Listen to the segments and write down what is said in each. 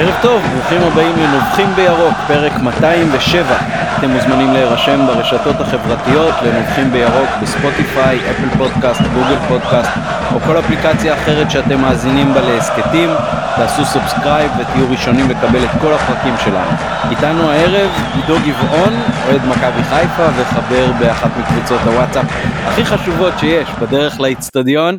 ערב טוב, ברוכים הבאים לנובחים בירוק, פרק 207. אתם מוזמנים להירשם ברשתות החברתיות לנובחים בירוק בספוטיפיי, אפל פודקאסט, גוגל פודקאסט או כל אפליקציה אחרת שאתם מאזינים בה להסכתים. תעשו subscribe ותהיו ראשונים לקבל את כל הפרקים שלנו. איתנו הערב עידו גבעון, אוהד מכבי חיפה וחבר באחת מקבוצות הוואטסאפ הכי חשובות שיש בדרך לאיצטדיון.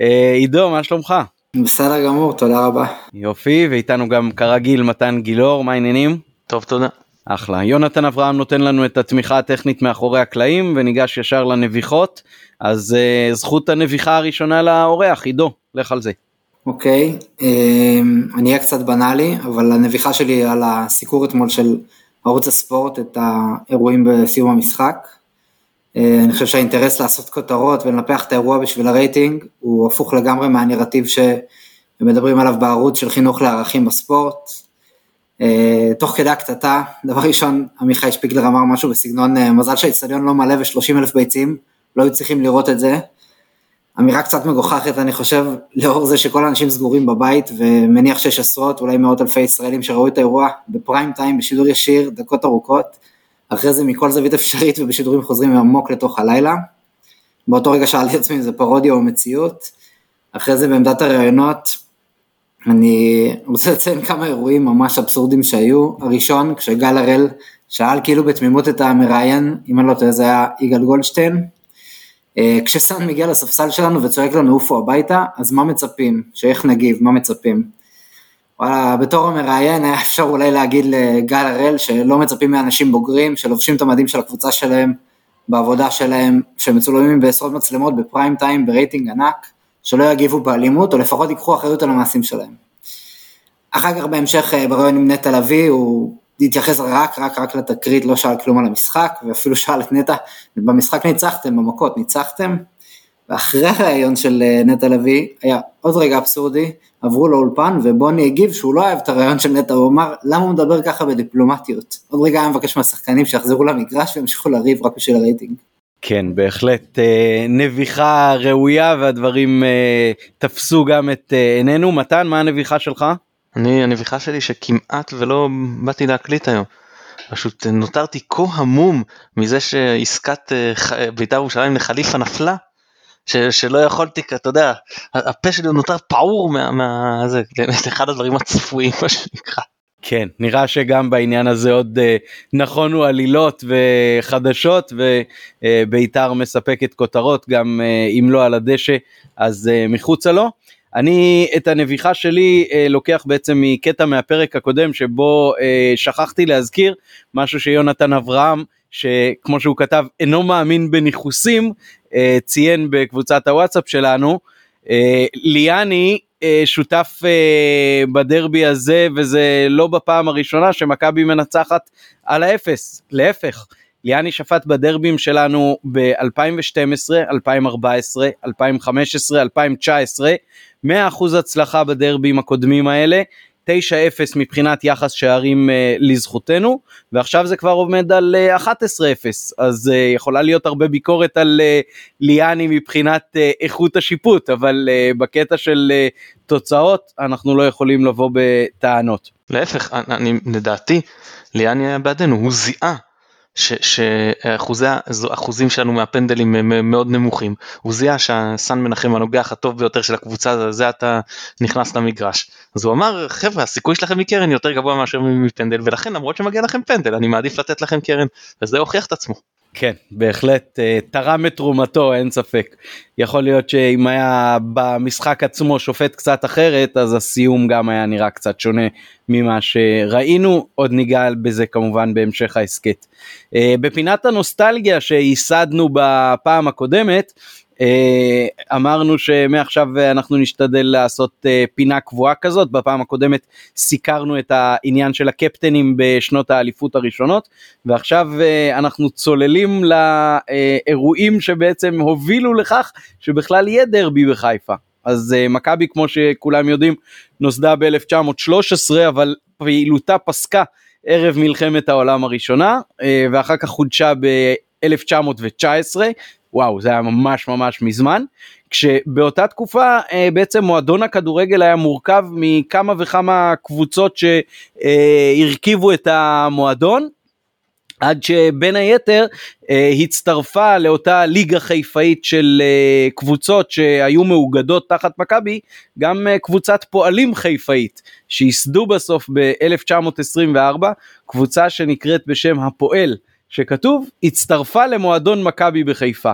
אה, עידו, מה שלומך? בסדר גמור, תודה רבה. יופי, ואיתנו גם כרגיל מתן גילאור, מה העניינים? טוב, תודה. אחלה. יונתן אברהם נותן לנו את התמיכה הטכנית מאחורי הקלעים וניגש ישר לנביחות, אז uh, זכות הנביחה הראשונה לאורח, עידו, לך על זה. אוקיי, okay, אמ, um, אני אהיה קצת בנאלי, אבל הנביחה שלי על הסיקור אתמול של ערוץ הספורט, את האירועים בסיום המשחק. אה, אני חושב שהאינטרס לעשות כותרות ולנפח את האירוע בשביל הרייטינג הוא הפוך לגמרי מהנרטיב שמדברים עליו בערוץ של חינוך לערכים בספורט. אה, תוך כדי הקטטה, דבר ראשון, עמיחי שפיגלר אמר משהו בסגנון אה, מזל שהאיצטדיון לא מלא ו-30 אלף ביצים, לא היו צריכים לראות את זה. אמירה קצת מגוחכת אני חושב, לאור זה שכל האנשים סגורים בבית ומניח שיש עשרות, אולי מאות אלפי ישראלים שראו את האירוע בפריים טיים, בשידור ישיר, דקות ארוכות. אחרי זה מכל זווית אפשרית ובשידורים חוזרים עמוק לתוך הלילה. באותו רגע שאלתי את עצמי אם זה פרודיה או מציאות. אחרי זה בעמדת הראיונות, אני רוצה לציין כמה אירועים ממש אבסורדים שהיו. הראשון, כשגל הראל שאל כאילו בתמימות את המראיין, אם אני לא טועה זה היה יגאל גולדשטיין. אה, כשסאן מגיע לספסל שלנו וצועק לנו עופו הביתה, אז מה מצפים? שאיך נגיב? מה מצפים? וואלה, בתור המראיין היה אפשר אולי להגיד לגל הראל שלא מצפים מאנשים בוגרים שלובשים את המדים של הקבוצה שלהם בעבודה שלהם, שמצולמים בעשרות מצלמות בפריים טיים ברייטינג ענק, שלא יגיבו באלימות או לפחות ייקחו אחריות על המעשים שלהם. אחר כך בהמשך אה, בריאיון עם נטע לביא הוא התייחס רק רק רק לתקרית, לא שאל כלום על המשחק ואפילו שאל את נטע, במשחק ניצחתם, במכות ניצחתם, ואחרי הראיון של אה, נטע לביא היה עוד רגע אבסורדי, עברו לאולפן ובוני הגיב שהוא לא אוהב את הראיון של נטע, הוא אמר למה הוא מדבר ככה בדיפלומטיות. עוד רגע היה מבקש מהשחקנים שיחזרו למגרש וימשיכו לריב רק בשביל הרייטינג. כן בהחלט אה, נביחה ראויה והדברים אה, תפסו גם את עינינו מתן מה הנביחה שלך? אני הנביחה שלי שכמעט ולא באתי להקליט היום. פשוט נותרתי כה המום מזה שעסקת בית"ר ירושלים לחליפה נפלה ש, שלא יכולתי, אתה יודע, הפה שלי נותר פעור מה... מה זה באמת אחד הדברים הצפויים מה שנקרא. כן, נראה שגם בעניין הזה עוד uh, נכונו עלילות וחדשות ובית"ר uh, מספקת כותרות גם uh, אם לא על הדשא אז uh, מחוצה לו. אני את הנביחה שלי uh, לוקח בעצם מקטע מהפרק הקודם שבו uh, שכחתי להזכיר משהו שיונתן אברהם שכמו שהוא כתב אינו מאמין בניחוסים אה, ציין בקבוצת הוואטסאפ שלנו. אה, ליאני אה, שותף בדרבי הזה וזה לא בפעם הראשונה שמכבי מנצחת על האפס להפך ליאני שפט בדרבים שלנו ב-2012, 2014, 2015, 2019, 100% הצלחה בדרבים הקודמים האלה, 9-0 מבחינת יחס שערים uh, לזכותנו. ועכשיו זה כבר עומד על uh, אה, 11-0 אז uh, יכולה להיות הרבה ביקורת על uh, ליאני מבחינת uh, איכות השיפוט. אבל uh, בקטע של uh, תוצאות אנחנו לא יכולים לבוא בטענות. להפך אני לדעתי ליאני היה בעדנו. הוא זיהה שהאחוזים שלנו מהפנדלים הם מאוד נמוכים. הוא זיהה שהסן מנחם הנוגח הטוב ביותר של הקבוצה זה אתה נכנס למגרש. אז הוא אמר חבר'ה הסיכוי שלכם מקרן יותר גבוה מאשר מפנדל ולכן למרות שמגיע לכם פנדל אני מעדיף לתת לכם קרן וזה הוכיח את עצמו. כן בהחלט אה, תרם את תרומתו אין ספק יכול להיות שאם היה במשחק עצמו שופט קצת אחרת אז הסיום גם היה נראה קצת שונה ממה שראינו עוד ניגע בזה כמובן בהמשך ההסכת. אה, בפינת הנוסטלגיה שייסדנו בפעם הקודמת אה, אמרנו שמעכשיו אנחנו נשתדל לעשות אה, פינה קבועה כזאת, בפעם הקודמת סיקרנו את העניין של הקפטנים בשנות האליפות הראשונות, ועכשיו אה, אנחנו צוללים לאירועים שבעצם הובילו לכך שבכלל יהיה דרבי בחיפה. אז מכבי כמו שכולם יודעים נוסדה ב-1913 אבל פעילותה פסקה ערב מלחמת העולם הראשונה ואחר כך חודשה ב-1919 וואו זה היה ממש ממש מזמן כשבאותה תקופה אה, בעצם מועדון הכדורגל היה מורכב מכמה וכמה קבוצות שהרכיבו את המועדון עד שבין היתר אה, הצטרפה לאותה ליגה חיפאית של אה, קבוצות שהיו מאוגדות תחת מכבי, גם קבוצת פועלים חיפאית, שייסדו בסוף ב-1924, קבוצה שנקראת בשם הפועל. שכתוב הצטרפה למועדון מכבי בחיפה.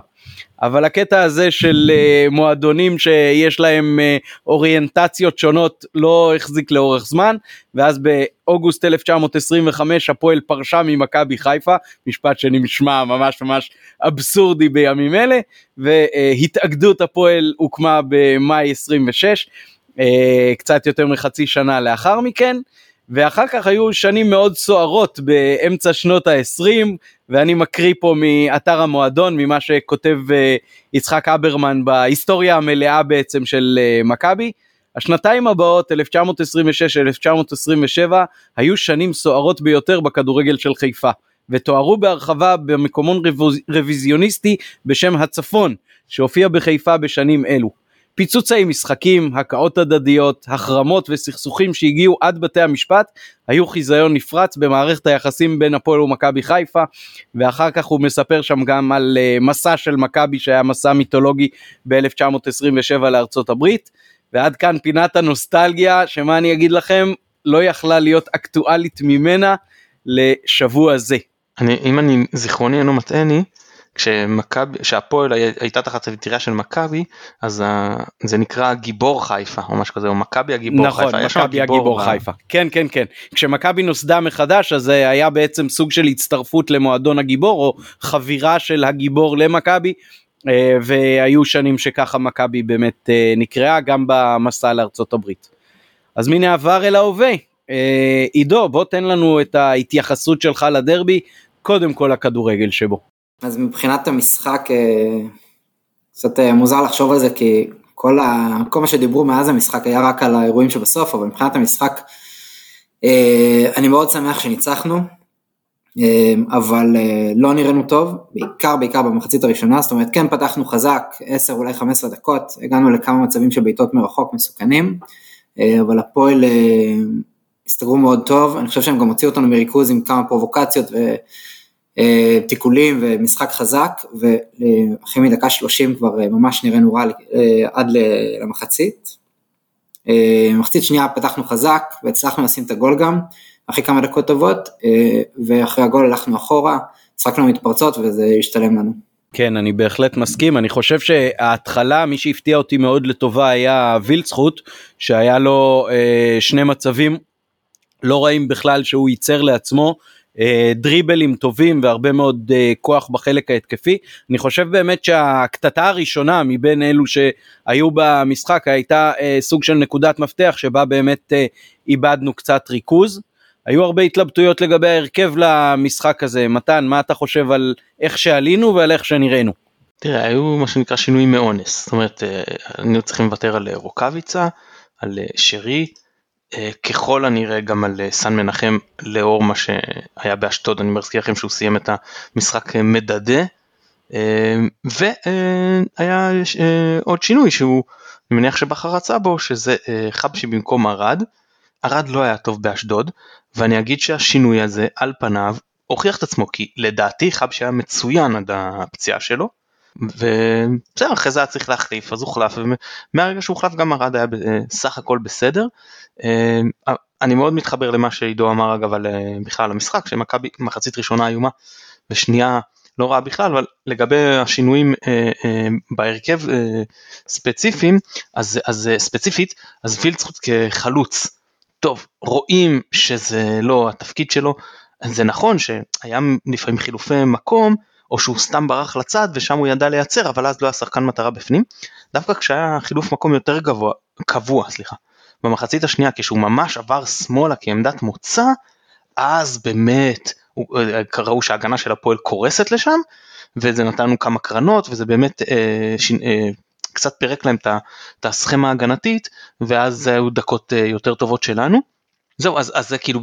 אבל הקטע הזה של uh, מועדונים שיש להם uh, אוריינטציות שונות לא החזיק לאורך זמן ואז באוגוסט 1925 הפועל פרשה ממכבי חיפה משפט שנשמע ממש ממש אבסורדי בימים אלה והתאגדות הפועל הוקמה במאי 26 uh, קצת יותר מחצי שנה לאחר מכן. ואחר כך היו שנים מאוד סוערות באמצע שנות ה-20 ואני מקריא פה מאתר המועדון ממה שכותב אה, יצחק אברמן בהיסטוריה המלאה בעצם של אה, מכבי. השנתיים הבאות 1926-1927 היו שנים סוערות ביותר בכדורגל של חיפה ותוארו בהרחבה במקומון רוויזיוניסטי בשם הצפון שהופיע בחיפה בשנים אלו. פיצוצי משחקים, הקאות הדדיות, החרמות וסכסוכים שהגיעו עד בתי המשפט היו חיזיון נפרץ במערכת היחסים בין הפועל ומכבי חיפה ואחר כך הוא מספר שם גם על uh, מסע של מכבי שהיה מסע מיתולוגי ב-1927 לארצות הברית ועד כאן פינת הנוסטלגיה שמה אני אגיד לכם לא יכלה להיות אקטואלית ממנה לשבוע זה. אני, אם אני זיכרוני אינו מטעני כשמכבי, כשהפועל הייתה תחת המטריה של מכבי, אז זה נקרא גיבור חיפה או משהו כזה, או מכבי הגיבור נכון, חיפה. נכון, מכבי הגיבור ב... חיפה. כן, כן, כן. כשמכבי נוסדה מחדש, אז זה היה בעצם סוג של הצטרפות למועדון הגיבור, או חבירה של הגיבור למכבי. אה, והיו שנים שככה מכבי באמת אה, נקראה גם במסע לארצות הברית. אז מן העבר אל ההווה, אה, עידו בוא תן לנו את ההתייחסות שלך לדרבי, קודם כל הכדורגל שבו. אז מבחינת המשחק, אה, קצת אה, מוזר לחשוב על זה, כי כל, ה, כל מה שדיברו מאז המשחק היה רק על האירועים שבסוף, אבל מבחינת המשחק, אה, אני מאוד שמח שניצחנו, אבל לא נראינו טוב, בעיקר בעיקר במחצית הראשונה, זאת אומרת כן פתחנו חזק, 10 אולי 15 דקות, הגענו לכמה מצבים של בעיטות מרחוק מסוכנים, אבל הפועל הסתגרו מאוד טוב, אני חושב שהם גם הוציאו אותנו מריכוז עם כמה פרובוקציות ו... תיקולים ומשחק חזק, ואחרי מדקה 30 כבר אה, ממש נראינו רע אה, עד למחצית. מחצית שנייה פתחנו חזק והצלחנו לשים את הגול גם, אחרי כמה דקות טובות, ואחרי הגול הלכנו אחורה, שחקנו מתפרצות וזה השתלם לנו. כן אני בהחלט מסכים אני חושב שההתחלה מי שהפתיע אותי מאוד לטובה היה וילצחוט שהיה לו אה, שני מצבים לא רעים בכלל שהוא ייצר לעצמו אה, דריבלים טובים והרבה מאוד אה, כוח בחלק ההתקפי. אני חושב באמת שהקטטה הראשונה מבין אלו שהיו במשחק הייתה אה, סוג של נקודת מפתח שבה באמת איבדנו קצת ריכוז. היו הרבה התלבטויות לגבי ההרכב למשחק הזה. מתן, מה אתה חושב על איך שעלינו ועל איך שנראינו? תראה, היו מה שנקרא שינויים מאונס. זאת אומרת, היינו צריכים לוותר על רוקאביצה, על שרי, אה, ככל הנראה גם על אה, סן מנחם לאור מה שהיה באשדוד, אני מזכיר לכם שהוא סיים את המשחק אה, מדדה. והיה עוד שינוי שהוא, אני מניח שבכר רצה בו, שזה חבשי במקום ארד. ארד לא היה טוב באשדוד, ואני אגיד שהשינוי הזה על פניו הוכיח את עצמו, כי לדעתי חבשי היה מצוין עד הפציעה שלו. ובסדר אחרי זה היה צריך להחליף אז הוחלף ומהרגע שהוחלף גם ארד היה סך הכל בסדר. אה, אני מאוד מתחבר למה שעידו אמר אגב על אה, בכלל המשחק שמכבי מחצית ראשונה איומה ושנייה לא רעה בכלל אבל לגבי השינויים אה, בהרכב ספציפיים אז, אז ספציפית אז וילצחוט כחלוץ טוב רואים שזה לא התפקיד שלו זה נכון שהיה לפעמים חילופי מקום או שהוא סתם ברח לצד ושם הוא ידע לייצר אבל אז לא היה שחקן מטרה בפנים. דווקא כשהיה חילוף מקום יותר גבוה, קבוע סליחה, במחצית השנייה כשהוא ממש עבר שמאלה כעמדת מוצא, אז באמת אה, ראו שההגנה של הפועל קורסת לשם וזה נתנו כמה קרנות וזה באמת אה, ש, אה, קצת פירק להם את הסכמה ההגנתית ואז היו דקות אה, יותר טובות שלנו. זהו אז, אז זה כאילו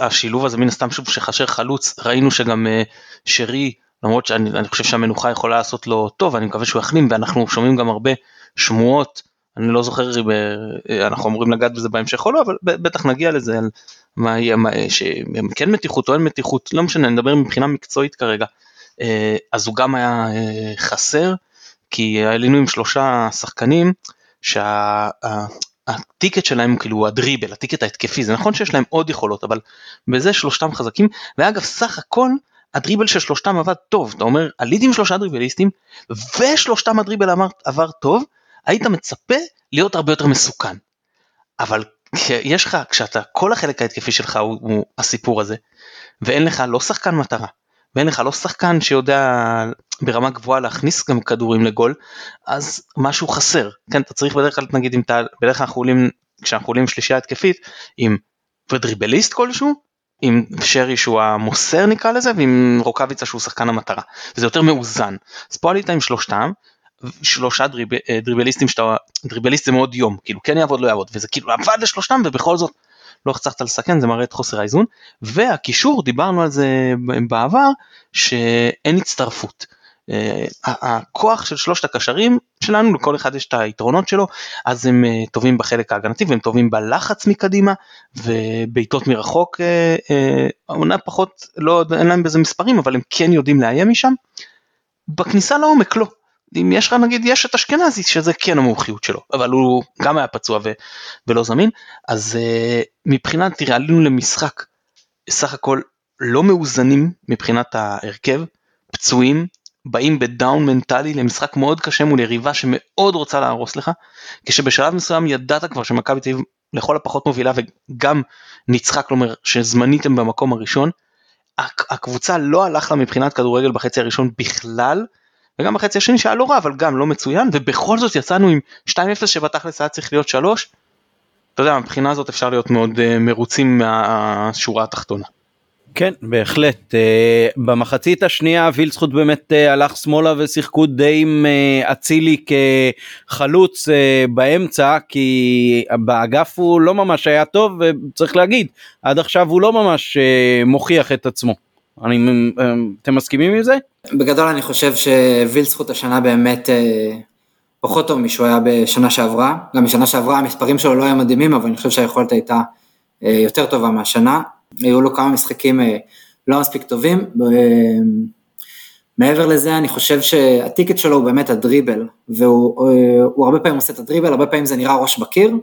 השילוב הזה מן הסתם שוב שחשר חלוץ ראינו שגם אה, שרי למרות שאני חושב שהמנוחה יכולה לעשות לו טוב, אני מקווה שהוא יחלים, ואנחנו שומעים גם הרבה שמועות, אני לא זוכר אם אה, אנחנו אמורים לגעת בזה בהמשך או לא, אבל בטח נגיע לזה, על מה יהיה, שהם כן מתיחות או אין מתיחות, לא משנה, אני מדבר מבחינה מקצועית כרגע. אה, אז הוא גם היה אה, חסר, כי עלינו עם שלושה שחקנים, שהטיקט שלהם כאילו הדריבל, הטיקט ההתקפי, זה נכון שיש להם עוד יכולות, אבל בזה שלושתם חזקים, ואגב סך הכל הדריבל של שלושתם עבד טוב, אתה אומר עליתי עם שלושה דריבליסטים ושלושתם הדריבל עבר, עבר טוב, היית מצפה להיות הרבה יותר מסוכן. אבל יש לך, כשאתה, כל החלק ההתקפי שלך הוא, הוא הסיפור הזה, ואין לך לא שחקן מטרה, ואין לך לא שחקן שיודע ברמה גבוהה להכניס גם כדורים לגול, אז משהו חסר. כן, אתה צריך בדרך כלל, נגיד, אם אתה, בדרך כלל אנחנו עולים, כשאנחנו עולים שלישייה התקפית, עם דריבליסט כלשהו, עם שרי שהוא המוסר נקרא לזה, ועם רוקאביצה שהוא שחקן המטרה. זה יותר מאוזן. אז פה עלית עם שלושתם, שלושה דריב, דריבליסטים שאתה, דריבליסט זה מאוד יום, כאילו כן יעבוד לא יעבוד, וזה כאילו עבד לשלושתם ובכל זאת לא הצלחת לסכן, זה מראה את חוסר האיזון. והקישור, דיברנו על זה בעבר, שאין הצטרפות. Uh, הכוח של שלושת הקשרים שלנו, לכל אחד יש את היתרונות שלו, אז הם uh, טובים בחלק ההגנתי והם טובים בלחץ מקדימה ובעיטות מרחוק, העונה uh, פחות, לא, אין להם בזה מספרים, אבל הם כן יודעים לאיים משם. בכניסה לעומק לא. אם יש לך נגיד יש את אשכנזי שזה כן המומחיות שלו אבל הוא גם היה פצוע ו, ולא זמין אז uh, מבחינת תראה עלינו למשחק סך הכל לא מאוזנים מבחינת ההרכב פצועים באים בדאון מנטלי למשחק מאוד קשה מול יריבה שמאוד רוצה להרוס לך כשבשלב מסוים ידעת כבר שמכבי תל לכל הפחות מובילה וגם ניצחה כלומר שזמנית הם במקום הראשון הקבוצה לא הלך לה מבחינת כדורגל בחצי הראשון בכלל וגם בחצי השני שהיה לא רע אבל גם לא מצוין ובכל זאת יצאנו עם 2-0 שבתכלס היה צריך להיות 3. אתה יודע מבחינה הזאת אפשר להיות מאוד uh, מרוצים מהשורה התחתונה. כן בהחלט uh, במחצית השנייה וילצחוט באמת uh, הלך שמאלה ושיחקו די עם אצילי uh, כחלוץ uh, באמצע כי באגף הוא לא ממש היה טוב וצריך להגיד עד עכשיו הוא לא ממש uh, מוכיח את עצמו. אני, אתם מסכימים עם זה? בגדול אני חושב שווילסחוט השנה באמת אה, פחות טוב משהוא היה בשנה שעברה, גם בשנה שעברה המספרים שלו לא היו מדהימים, אבל אני חושב שהיכולת הייתה אה, יותר טובה מהשנה, היו לו כמה משחקים אה, לא מספיק טובים, מעבר לזה אני חושב שהטיקט שלו הוא באמת הדריבל, והוא הרבה פעמים עושה את הדריבל, הרבה פעמים זה נראה ראש בקיר,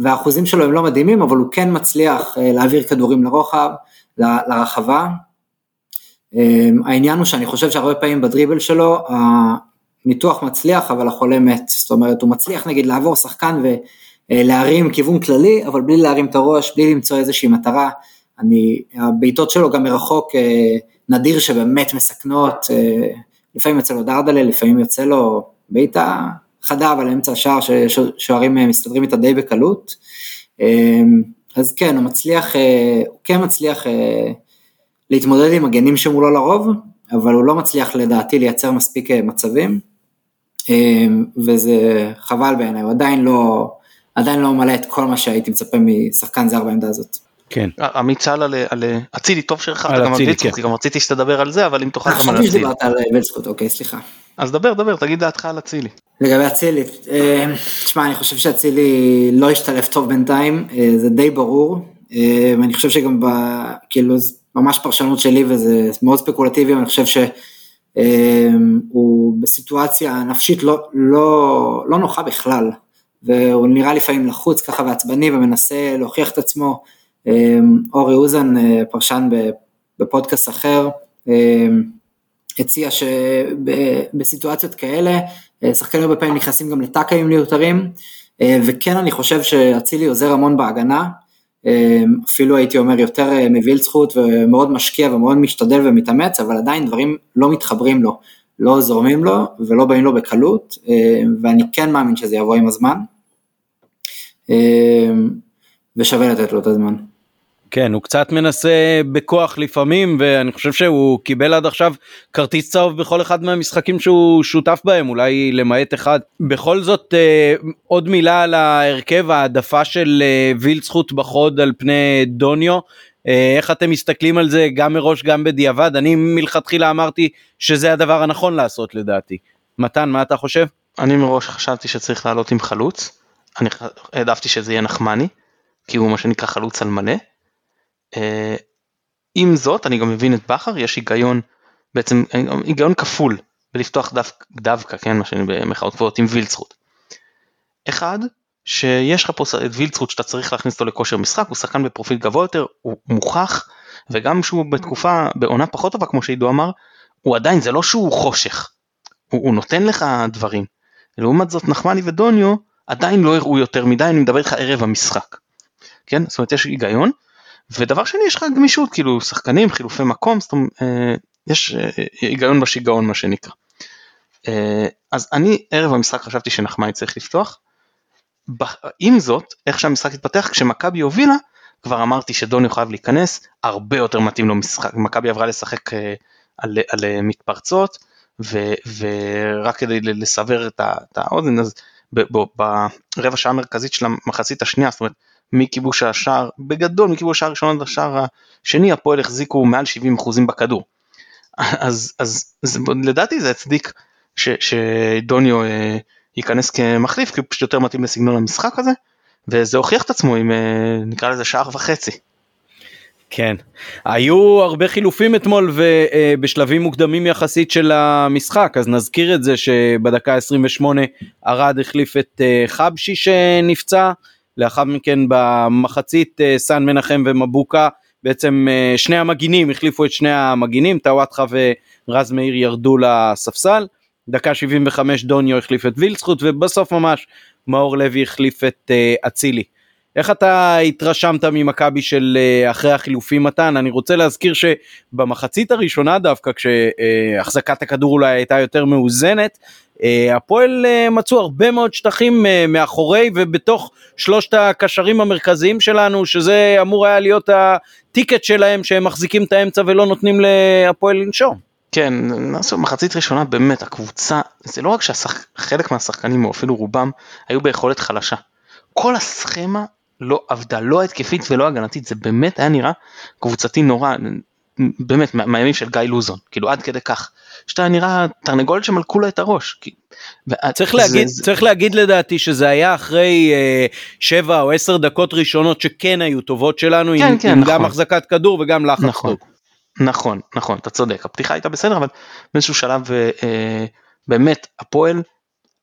והאחוזים שלו הם לא מדהימים, אבל הוא כן מצליח להעביר כדורים לרוחב, לרחבה, אמ, העניין הוא שאני חושב שהרבה פעמים בדריבל שלו הניתוח מצליח אבל החולה מת, זאת אומרת הוא מצליח נגיד לעבור שחקן ולהרים כיוון כללי אבל בלי להרים את הראש, בלי למצוא איזושהי מטרה, אני, הבעיטות שלו גם מרחוק אה, נדיר שבאמת מסכנות, אה, לפעמים יוצא לו דרדלה, לפעמים יוצא לו בעיטה חדה אבל אמצע השער ששוערים אה, מסתדרים איתה די בקלות, אז כן הוא מצליח, הוא כן מצליח להתמודד עם הגנים שמולו לרוב, אבל הוא לא מצליח לדעתי לייצר מספיק אה, מצבים, אה, וזה חבל בעיניי, הוא עדיין לא, עדיין לא מלא את כל מה שהייתי מצפה משחקן זר בעמדה הזאת. כן. עמית סל על אצילי, טוב שהרחבת גם על וילצחוט, כן. גם רציתי שתדבר על זה, אבל אם תוכל גם על אצילי. דיברת על וילצחוט, אוקיי, סליחה. אז דבר, דבר, תגיד דעתך על אצילי. לגבי אצילי, אה, תשמע, אני חושב שאצילי לא השתלב טוב בינתיים, זה די ברור, ואני חושב שגם, כאילו, ממש פרשנות שלי וזה מאוד ספקולטיבי, אני חושב שהוא בסיטואציה נפשית לא, לא, לא נוחה בכלל, והוא נראה לפעמים לחוץ ככה ועצבני ומנסה להוכיח את עצמו. אמ, אורי אוזן, אה, פרשן בפודקאסט אחר, אמ, הציע שבסיטואציות כאלה, אה, שחקנים הרבה פעמים נכנסים גם לטאקאים מיותרים, אה, וכן אני חושב שאצילי עוזר המון בהגנה, אמ, אפילו הייתי אומר יותר אה, מביל זכות ומאוד משקיע ומאוד משתדל ומתאמץ, אבל עדיין דברים לא מתחברים לו, לא זורמים לו ולא באים לו בקלות, אמ, ואני כן מאמין שזה יבוא עם הזמן, אמ, ושווה לתת לו את הזמן. כן, הוא קצת מנסה בכוח לפעמים, ואני חושב שהוא קיבל עד עכשיו כרטיס צהוב בכל אחד מהמשחקים שהוא שותף בהם, אולי למעט אחד. בכל זאת, אה, עוד מילה על ההרכב, העדפה של אה, וילצחוט בחוד על פני דוניו. אה, איך אתם מסתכלים על זה גם מראש גם בדיעבד? אני מלכתחילה אמרתי שזה הדבר הנכון לעשות לדעתי. מתן, מה אתה חושב? אני מראש חשבתי שצריך לעלות עם חלוץ, אני העדפתי שזה יהיה נחמני, כי הוא מה שנקרא חלוץ על מלא. אה, עם זאת, אני גם מבין את בכר, יש היגיון, בעצם היגיון כפול בלפתוח דו, דווקא, כן, מה שאני במחאות גבוהות, עם וילצרוט. אחד, שיש לך פה את וילצרוט שאתה צריך להכניס אותו לכושר משחק, הוא שחקן בפרופיל גבוה יותר, הוא מוכח, וגם שהוא בתקופה, בעונה פחות טובה כמו שעידו אמר, הוא עדיין, זה לא שהוא חושך, הוא, הוא נותן לך דברים. לעומת זאת נחמני ודוניו עדיין לא הראו יותר מדי, אני מדבר איתך ערב המשחק. כן? זאת אומרת יש היגיון. ודבר שני יש לך גמישות כאילו שחקנים חילופי מקום זאת אומרת אה, יש אה, היגיון בשיגעון מה שנקרא. אה, אז אני ערב המשחק חשבתי שנחמני צריך לפתוח. עם זאת איך שהמשחק התפתח כשמכבי הובילה כבר אמרתי שדוניו חייב להיכנס הרבה יותר מתאים לו משחק מכבי עברה לשחק על, על מתפרצות ו, ורק כדי לסבר את האוזן אז ברבע שעה המרכזית של המחצית השנייה זאת אומרת מכיבוש השער, בגדול מכיבוש השער הראשון עד השער השני הפועל החזיקו מעל 70% בכדור. אז, אז, אז לדעתי זה הצדיק ש, שדוניו אה, ייכנס כמחליף כי הוא פשוט יותר מתאים לסגנון המשחק הזה וזה הוכיח את עצמו עם אה, נקרא לזה שער וחצי. כן, היו הרבה חילופים אתמול ובשלבים מוקדמים יחסית של המשחק, אז נזכיר את זה שבדקה 28 ארד החליף את אה, חבשי שנפצע, לאחר מכן במחצית אה, סן מנחם ומבוקה בעצם אה, שני המגינים החליפו את שני המגינים טוואטחה ורז מאיר ירדו לספסל דקה 75 דוניו החליף את וילצחוט ובסוף ממש מאור לוי החליף את אה, אצילי. איך אתה התרשמת ממכבי של אחרי החילופים מתן? אני רוצה להזכיר שבמחצית הראשונה דווקא כשהחזקת הכדור אולי הייתה יותר מאוזנת אה, הפועל אה, מצאו הרבה מאוד שטחים אה, מאחורי ובתוך שלושת הקשרים המרכזיים שלנו שזה אמור היה להיות הטיקט שלהם שהם מחזיקים את האמצע ולא נותנים להפועל לנשום. כן, מחצית ראשונה באמת הקבוצה, זה לא רק שחלק מהשחקנים או אפילו רובם היו ביכולת חלשה. כל הסכמה לא עבדה, לא התקפית ולא הגנתית, זה באמת היה נראה קבוצתי נורא, באמת מהימים של גיא לוזון, כאילו עד כדי כך. שאתה נראה תרנגולת שמלכו לו את הראש. צריך להגיד, זה, צריך להגיד לדעתי שזה היה אחרי אה, שבע או עשר דקות ראשונות שכן היו טובות שלנו, כן, עם, כן, עם נכון. גם החזקת כדור וגם לחץ נכון, טוב. נכון, נכון, אתה צודק, הפתיחה הייתה בסדר, אבל באיזשהו שלב אה, באמת הפועל,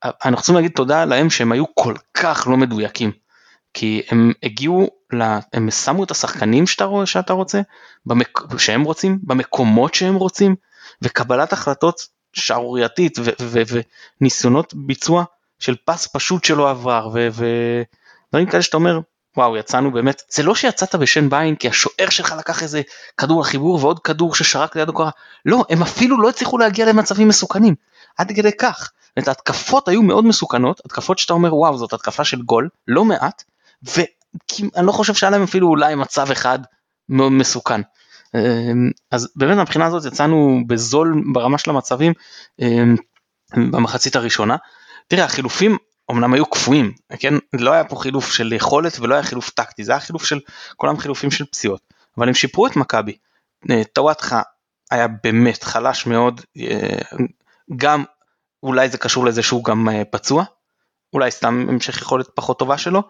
אנחנו צריכים להגיד תודה להם שהם היו כל כך לא מדויקים. כי הם הגיעו, לה, הם שמו את השחקנים שאתה, שאתה רוצה, במק, שהם רוצים, במקומות שהם רוצים, וקבלת החלטות שערורייתית וניסיונות ביצוע של פס פשוט שלא עבר ודברים כאלה שאתה אומר וואו יצאנו באמת זה לא שיצאת בשן בעין כי השוער שלך לקח איזה כדור לחיבור ועוד כדור ששרק ליד הקורה לא הם אפילו לא הצליחו להגיע למצבים מסוכנים עד כדי כך. את ההתקפות היו מאוד מסוכנות התקפות שאתה אומר וואו זאת התקפה של גול לא מעט ואני לא חושב שהיה להם אפילו אולי מצב אחד מאוד מסוכן. אמ, אז באמת מבחינה הזאת יצאנו בזול ברמה של המצבים אמ, במחצית הראשונה. תראה החילופים אמנם היו קפואים, כן? לא היה פה חילוף של יכולת ולא היה חילוף טקטי, זה היה חילוף של, כולם חילופים של פציעות, אבל הם שיפרו את מכבי. אה, טוואטחה היה באמת חלש מאוד, אה, גם אולי זה קשור לזה שהוא גם אה, פצוע, אולי סתם המשך יכולת פחות טובה שלו,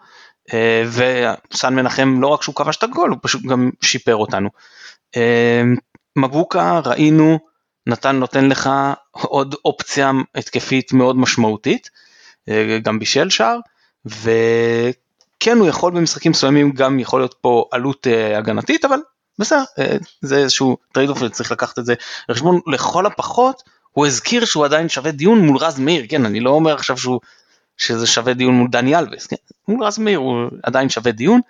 וסן מנחם לא רק שהוא כבש את הגול, הוא פשוט גם שיפר אותנו. מבוקה ראינו נתן נותן לך עוד אופציה התקפית מאוד משמעותית, גם בישל שער, וכן הוא יכול במשחקים מסוימים גם יכול להיות פה עלות אה, הגנתית, אבל בסדר, אה, זה איזשהו trade off וצריך לקחת את זה לחשבון לכל הפחות. הוא הזכיר שהוא עדיין שווה דיון מול רז מאיר, כן, אני לא אומר עכשיו שהוא שזה שווה דיון מול דני אלבס, כן? מול רז מאיר הוא עדיין שווה דיון.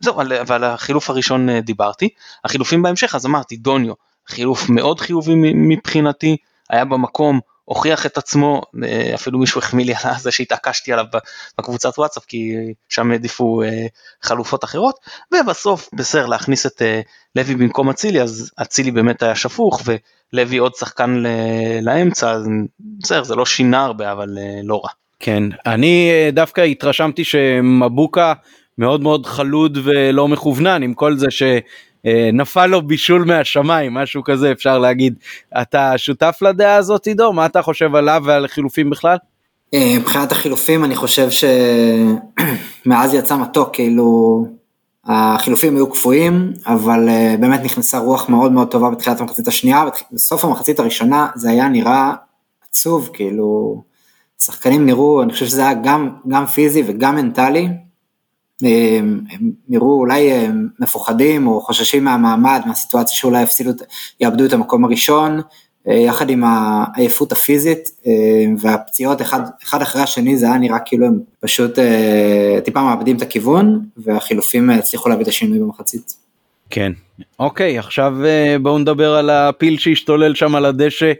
זהו, ועל החילוף הראשון אה, דיברתי. החילופים בהמשך, אז אמרתי, דוניו, חילוף מאוד חיובי מבחינתי, היה במקום, הוכיח את עצמו, אה, אפילו מישהו החמיא לי על זה שהתעקשתי עליו בקבוצת וואטסאפ, כי שם העדיפו אה, חלופות אחרות, ובסוף בסדר להכניס את לוי במקום אצילי, אז אצילי באמת היה שפוך, ולוי עוד שחקן לאמצע, אז בסדר, זה לא שינה הרבה, אבל לא רע. כן, אני אה, דווקא התרשמתי שמבוקה מאוד מאוד חלוד ולא מכוונן עם כל זה שנפל לו בישול מהשמיים משהו כזה אפשר להגיד. אתה שותף לדעה הזאת עידו? מה אתה חושב עליו ועל חילופים בכלל? אה, מבחינת החילופים אני חושב שמאז יצא מתוק כאילו החילופים היו קפואים אבל אה, באמת נכנסה רוח מאוד מאוד טובה בתחילת המחצית השנייה בסוף המחצית הראשונה זה היה נראה עצוב כאילו שחקנים נראו אני חושב שזה היה גם גם פיזי וגם מנטלי הם נראו אולי אה, מפוחדים או חוששים מהמעמד מהסיטואציה שאולי יפסידו יאבדו את המקום הראשון אה, יחד עם העייפות הפיזית אה, והפציעות אחד, אחד אחרי השני זה היה נראה כאילו הם פשוט אה, טיפה מאבדים את הכיוון והחילופים הצליחו להביא את השינוי במחצית. כן אוקיי עכשיו בואו נדבר על הפיל שהשתולל שם על הדשא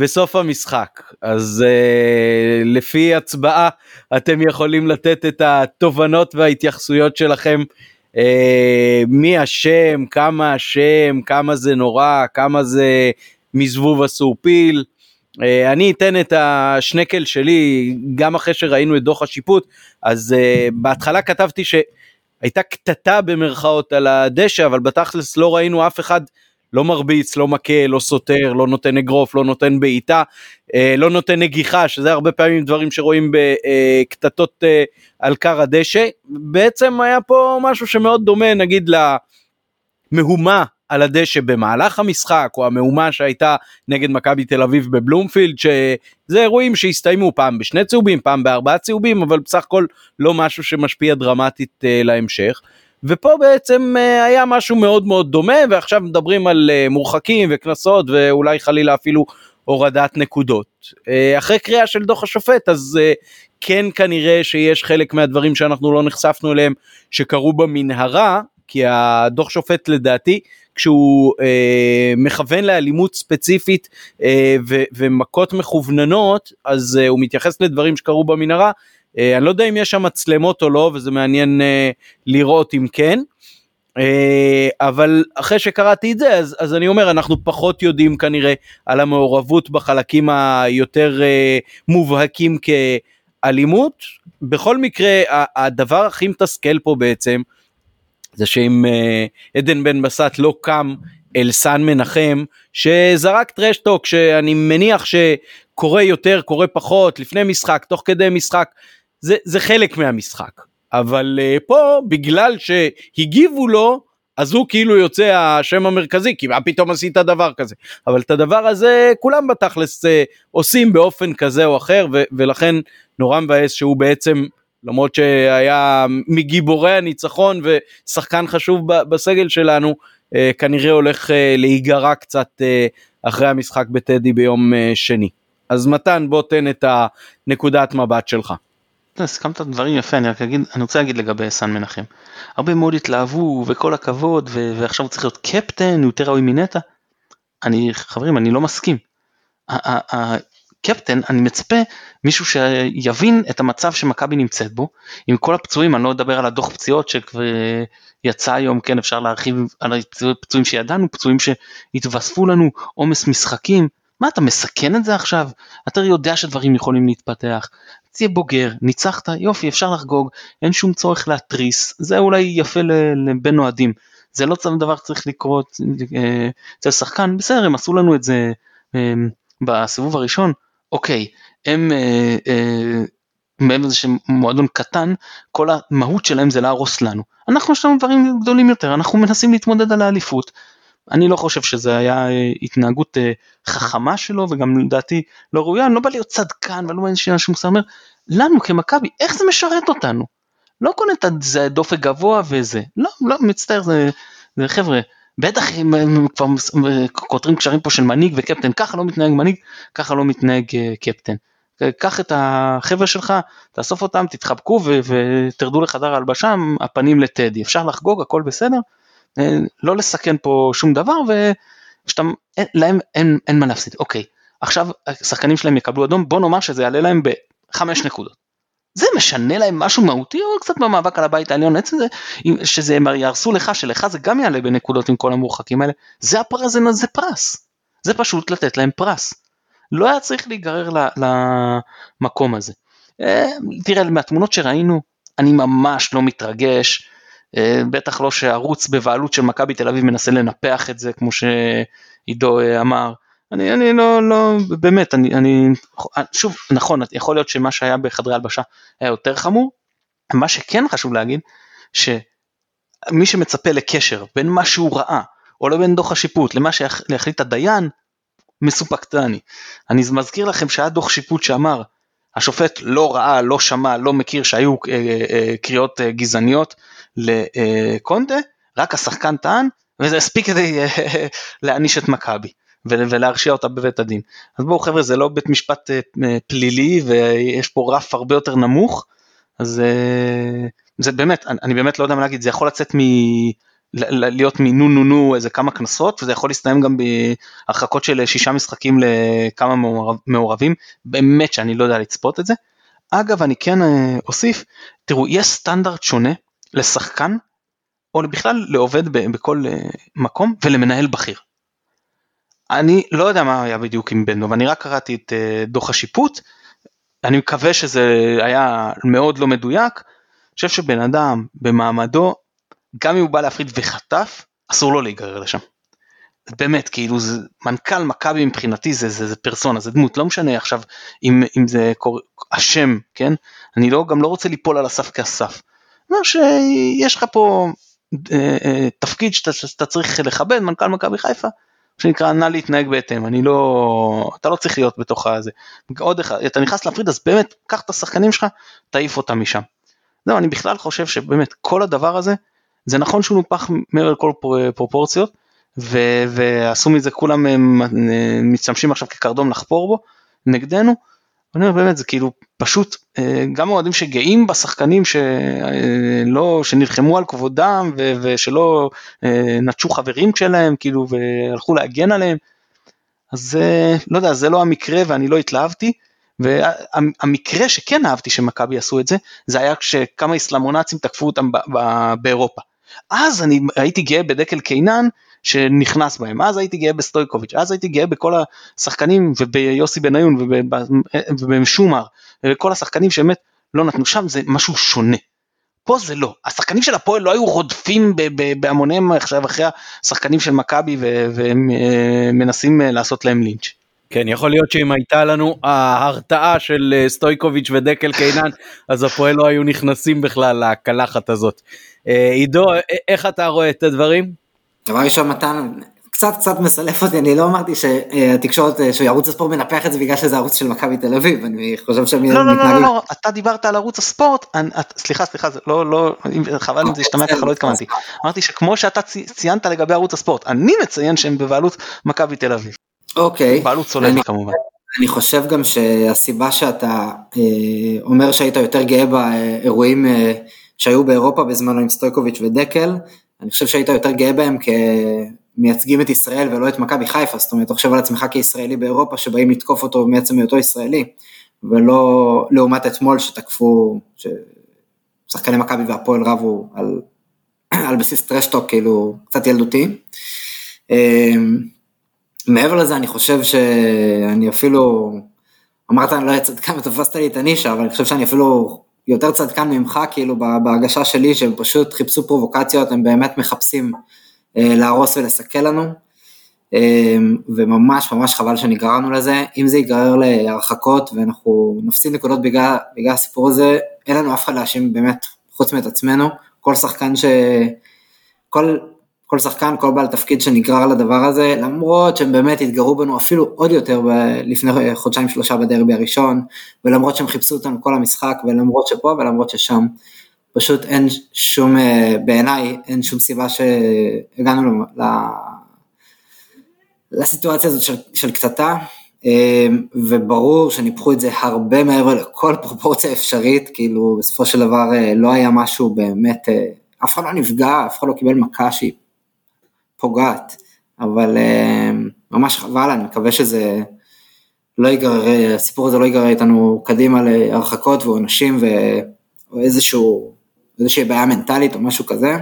בסוף המשחק אז uh, לפי הצבעה אתם יכולים לתת את התובנות וההתייחסויות שלכם uh, מי אשם כמה אשם כמה זה נורא כמה זה מזבוב אסור פיל. Uh, אני אתן את השנקל שלי גם אחרי שראינו את דוח השיפוט אז uh, בהתחלה כתבתי שהייתה קטטה במרכאות על הדשא אבל בתכלס לא ראינו אף אחד לא מרביץ לא מכה לא סותר לא נותן אגרוף לא נותן בעיטה uh, לא נותן נגיחה שזה הרבה פעמים דברים שרואים בקטטות uh, על קר הדשא בעצם היה פה משהו שמאוד דומה נגיד למהומה על הדשא במהלך המשחק או המהומה שהייתה נגד מכבי תל אביב בבלומפילד שזה אירועים שהסתיימו פעם בשני צהובים פעם בארבעה צהובים אבל בסך הכל לא משהו שמשפיע דרמטית uh, להמשך. ופה בעצם uh, היה משהו מאוד מאוד דומה ועכשיו מדברים על uh, מורחקים וקנסות ואולי חלילה אפילו הורדת נקודות. Uh, אחרי קריאה של דוח השופט אז כן כנראה שיש חלק מהדברים שאנחנו לא נחשפנו אליהם שקרו במנהרה כי הדוח שופט לדעתי כשהוא אה, מכוון לאלימות ספציפית אה, ו- ומכות מכווננות אז אה, הוא מתייחס לדברים שקרו במנהרה. אה, אני לא יודע אם יש שם מצלמות או לא וזה מעניין אה, לראות אם כן. אה, אבל אחרי שקראתי את זה אז, אז אני אומר אנחנו פחות יודעים כנראה על המעורבות בחלקים היותר מובהקים כאלימות. בכל מקרה הדבר הכי מתסכל פה בעצם זה שאם עדן בן בסט לא קם אל סן מנחם שזרק טרשטוק שאני מניח שקורה יותר קורה פחות לפני משחק תוך כדי משחק זה, זה חלק מהמשחק אבל uh, פה בגלל שהגיבו לו אז הוא כאילו יוצא השם המרכזי כי מה פתאום עשית דבר כזה אבל את הדבר הזה כולם בתכלס uh, עושים באופן כזה או אחר ו- ולכן נורא מבאס שהוא בעצם למרות שהיה מגיבורי הניצחון ושחקן חשוב בסגל שלנו, אה, כנראה הולך אה, להיגרע קצת אה, אחרי המשחק בטדי ביום שני. אז מתן בוא תן את הנקודת מבט שלך. הסכמת דברים יפה אני רק אגיד אני רוצה להגיד לגבי סן מנחם. הרבה מאוד התלהבו וכל הכבוד ועכשיו הוא צריך להיות קפטן הוא יותר ראוי מנטע. אני חברים אני לא מסכים. קפטן אני מצפה מישהו שיבין את המצב שמכבי נמצאת בו. עם כל הפצועים אני לא אדבר על הדוח פציעות שכבר יצא היום כן אפשר להרחיב על הפצועים שידענו פצועים שהתווספו לנו עומס משחקים. מה אתה מסכן את זה עכשיו? אתה יודע שדברים יכולים להתפתח תהיה בוגר ניצחת יופי אפשר לחגוג אין שום צורך להתריס זה אולי יפה לבין אוהדים זה לא דבר צריך לקרות אה, אצל שחקן בסדר הם עשו לנו את זה אה, בסיבוב הראשון אוקיי, הם אה, אה, מעבר לזה שהם מועדון קטן, כל המהות שלהם זה להרוס לנו. אנחנו יש לנו דברים גדולים יותר, אנחנו מנסים להתמודד על האליפות. אני לא חושב שזה היה אה, התנהגות אה, חכמה שלו וגם לדעתי לא ראויה, אני לא בא להיות צדקן ולא בא להיות שום אומר, לנו כמכבי, איך זה משרת אותנו? לא קונה את זה דופק גבוה וזה, לא, לא, מצטער, זה, זה חבר'ה, בטח אם הם כבר כותרים קשרים פה של מנהיג וקפטן, ככה לא מתנהג מנהיג, ככה לא מתנהג אה, קפטן. קח את החבר'ה שלך, תאסוף אותם, תתחבקו ותרדו לחדר ההלבשה, הפנים לטדי. אפשר לחגוג, הכל בסדר, אה, לא לסכן פה שום דבר, ולהם אין, אין, אין מה להפסיד. אוקיי, עכשיו השחקנים שלהם יקבלו אדום, בוא נאמר שזה יעלה להם בחמש נקודות. זה משנה להם משהו מהותי או קצת במאבק על הבית העליון עצם זה שזה יהרסו לך שלך זה גם יעלה בנקודות עם כל המורחקים האלה זה הפרס זה, זה פרס זה פשוט לתת להם פרס. לא היה צריך להיגרר למקום הזה. אה, תראה מהתמונות שראינו אני ממש לא מתרגש, אה, בטח לא שערוץ בבעלות של מכבי תל אביב מנסה לנפח את זה כמו שעידו אה, אמר. אני, אני לא, לא, באמת, אני, אני, שוב, נכון, יכול להיות שמה שהיה בחדרי הלבשה היה יותר חמור, מה שכן חשוב להגיד, שמי שמצפה לקשר בין מה שהוא ראה, או לבין דוח השיפוט, למה שיחליט הדיין, מסופק דני. אני מזכיר לכם שהיה דוח שיפוט שאמר, השופט לא ראה, לא שמע, לא מכיר שהיו אה, אה, קריאות אה, גזעניות לקונטה, רק השחקן טען, וזה הספיק כדי אה, להעניש את מכבי. ולהרשיע אותה בבית הדין. אז בואו חבר'ה זה לא בית משפט אה, פלילי ויש פה רף הרבה יותר נמוך, אז אה, זה באמת, אני באמת לא יודע מה להגיד, זה יכול לצאת מ... להיות מנו נו נו איזה כמה קנסות וזה יכול להסתיים גם בהרחקות של שישה משחקים לכמה מעורבים, באמת שאני לא יודע לצפות את זה. אגב אני כן אוסיף, תראו יש סטנדרט שונה לשחקן או בכלל לעובד בכל מקום ולמנהל בכיר. אני לא יודע מה היה בדיוק עם בן דב, אני רק קראתי את אה, דוח השיפוט, אני מקווה שזה היה מאוד לא מדויק, אני חושב שבן אדם במעמדו, גם אם הוא בא להפריד וחטף, אסור לו להיגרר לשם. באמת כאילו זה מנכ"ל מכבי מבחינתי זה, זה, זה פרסונה זה דמות לא משנה עכשיו אם, אם זה קור... השם כן אני לא גם לא רוצה ליפול על הסף כאסף. אומר שיש לך פה אה, אה, תפקיד שאתה, צריך לכבד מנכ"ל מכבי חיפה שנקרא נא להתנהג בהתאם, אני לא, אתה לא צריך להיות בתוך הזה. עוד אחד, אתה נכנס להפריד אז באמת, קח את השחקנים שלך, תעיף אותם משם. זהו, אני בכלל חושב שבאמת כל הדבר הזה, זה נכון שהוא נופח מעבר לכל פרופורציות, ו- ועשו מזה כולם אה, משתמשים עכשיו כקרדום לחפור בו נגדנו, אני אומר באמת זה כאילו פשוט אה, גם אוהדים שגאים בשחקנים שלא אה, שנלחמו על כבודם ושלא אה, נטשו חברים שלהם כאילו והלכו להגן עליהם. אז לא יודע זה לא המקרה ואני לא התלהבתי. והמקרה שכן אהבתי שמכבי עשו את זה זה היה כשכמה איסלאמונאצים תקפו אותם באירופה. אז אני הייתי גאה בדקל קינן שנכנס בהם, אז הייתי גאה בסטויקוביץ', אז הייתי גאה בכל השחקנים וביוסי בניון ובשומר וכל השחקנים שבאמת לא נתנו שם זה משהו שונה. פה זה לא, השחקנים של הפועל לא היו רודפים בהמוניהם עכשיו אחרי השחקנים של מכבי ומנסים אה, לעשות להם לינץ'. כן, יכול להיות שאם הייתה לנו ההרתעה של אה, סטויקוביץ' ודקל קינן, אז הפועל לא היו נכנסים בכלל לקלחת הזאת. אה, עידו, איך אתה רואה את הדברים? דבר ראשון מתן קצת קצת מסלף אותי אני לא אמרתי שהתקשורת שערוץ הספורט מנפח את זה בגלל שזה ערוץ של מכבי תל אביב אני חושב שהם לא, לא, לא, לא, לא, אתה דיברת על ערוץ הספורט סליחה סליחה לא לא חבל אם זה ישתמע ככה לא התכוונתי אמרתי שכמו שאתה ציינת לגבי ערוץ הספורט אני מציין שהם בבעלות מכבי תל אביב. אוקיי. בעלות צולבת כמובן. אני חושב גם שהסיבה שאתה אה, אומר שהיית יותר גאה באירועים אה, שהיו באירופה בזמנו עם סטויקוביץ' ודקל אני חושב שהיית יותר גאה בהם כמייצגים את ישראל ולא את מכבי חיפה, זאת אומרת, תחשב על עצמך כישראלי באירופה שבאים לתקוף אותו מעצם היותו ישראלי, ולא לעומת אתמול שתקפו, ששחקני מכבי והפועל רבו על, על בסיס טרשטוק כאילו קצת ילדותי. אמ, מעבר לזה אני חושב שאני אפילו, אמרת אני לא אהיה צדקן ותפסת לי את הנישה, אבל אני חושב שאני אפילו יותר צדקן ממך, כאילו בהרגשה שלי, שהם פשוט חיפשו פרובוקציות, הם באמת מחפשים אה, להרוס ולסכל לנו, אה, וממש ממש חבל שנגררנו לזה, אם זה ייגרר להרחקות ואנחנו נפסיד נקודות בגלל, בגלל הסיפור הזה, אין לנו אף אחד להאשים באמת חוץ מאת עצמנו, כל שחקן ש... כל כל שחקן, כל בעל תפקיד שנגרר לדבר הזה, למרות שהם באמת התגרו בנו אפילו עוד יותר ב- לפני חודשיים שלושה בדרבי הראשון, ולמרות שהם חיפשו אותנו כל המשחק, ולמרות שפה ולמרות ששם, פשוט אין שום, אה, בעיניי אין שום סיבה שהגענו ל... לסיטואציה הזאת של, של קטטה, אה, וברור שניפחו את זה הרבה מעבר לכל פרופורציה אפשרית, כאילו בסופו של דבר אה, לא היה משהו באמת, אף אחד לא נפגע, אף אחד לא קיבל מכה שהיא פוגעת, אבל אה, ממש חבל, אני מקווה שזה לא ייגרר, הסיפור הזה לא ייגרר איתנו קדימה להרחקות ועונשים ו... או איזשהו, איזושהי בעיה מנטלית או משהו כזה.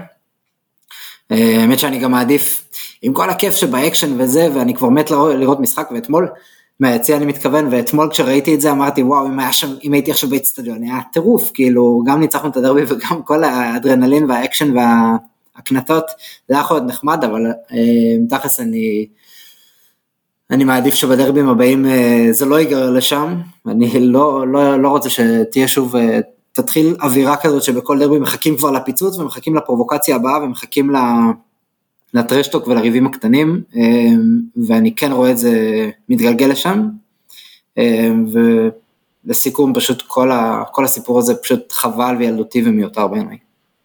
אה, האמת שאני גם מעדיף, עם כל הכיף שבאקשן וזה, ואני כבר מת לראות משחק, ואתמול מהיציע אני מתכוון, ואתמול כשראיתי את זה אמרתי וואו אם, שם, אם הייתי עכשיו באצטדיון היה טירוף, כאילו גם ניצחנו את הדרבי וגם כל האדרנלין והאקשן והקנטות, זה היה יכול להיות נחמד, אבל אה, תכלס אני, אני מעדיף שבדרבים הבאים אה, זה לא ייגרר לשם, אני לא, לא, לא רוצה שתהיה שוב, אה, תתחיל אווירה כזאת שבכל דרבי מחכים כבר לפיצוץ ומחכים לפרובוקציה הבאה ומחכים. לטרשטוק ולריבים הקטנים, ואני כן רואה את זה מתגלגל לשם, ולסיכום פשוט כל, ה, כל הסיפור הזה פשוט חבל וילדותי ומיותר בעיניי.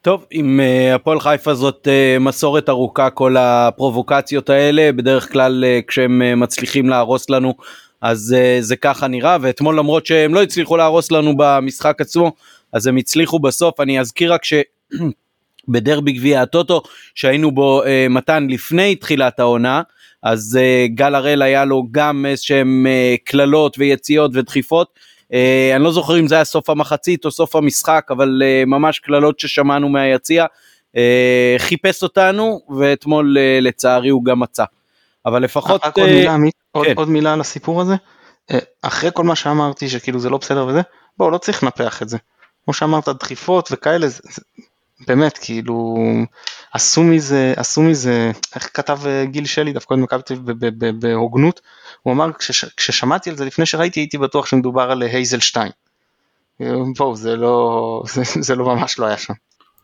טוב, עם uh, הפועל חיפה זאת uh, מסורת ארוכה כל הפרובוקציות האלה, בדרך כלל uh, כשהם uh, מצליחים להרוס לנו אז uh, זה ככה נראה, ואתמול למרות שהם לא הצליחו להרוס לנו במשחק עצמו, אז הם הצליחו בסוף, אני אזכיר רק ש... בדרבי גביע הטוטו שהיינו בו אה, מתן לפני תחילת העונה אז אה, גל הראל היה לו גם איזשהם אה, קללות ויציאות ודחיפות. אה, אני לא זוכר אם זה היה סוף המחצית או סוף המשחק אבל אה, ממש קללות ששמענו מהיציע אה, חיפש אותנו ואתמול אה, לצערי הוא גם מצא. אבל לפחות רק עוד אה, מילה, עוד, כן. עוד מילה על הסיפור הזה אה, אחרי כל מה שאמרתי שכאילו זה לא בסדר וזה בואו לא צריך לנפח את זה. כמו שאמרת דחיפות וכאלה זה, באמת כאילו עשו מזה עשו מזה איך כתב אה, גיל שלי דווקא במכבי תל אביב בהוגנות הוא אמר כש, כששמעתי על זה לפני שראיתי הייתי בטוח שמדובר על הייזל 2. אה, בואו זה לא זה, זה לא ממש לא היה שם.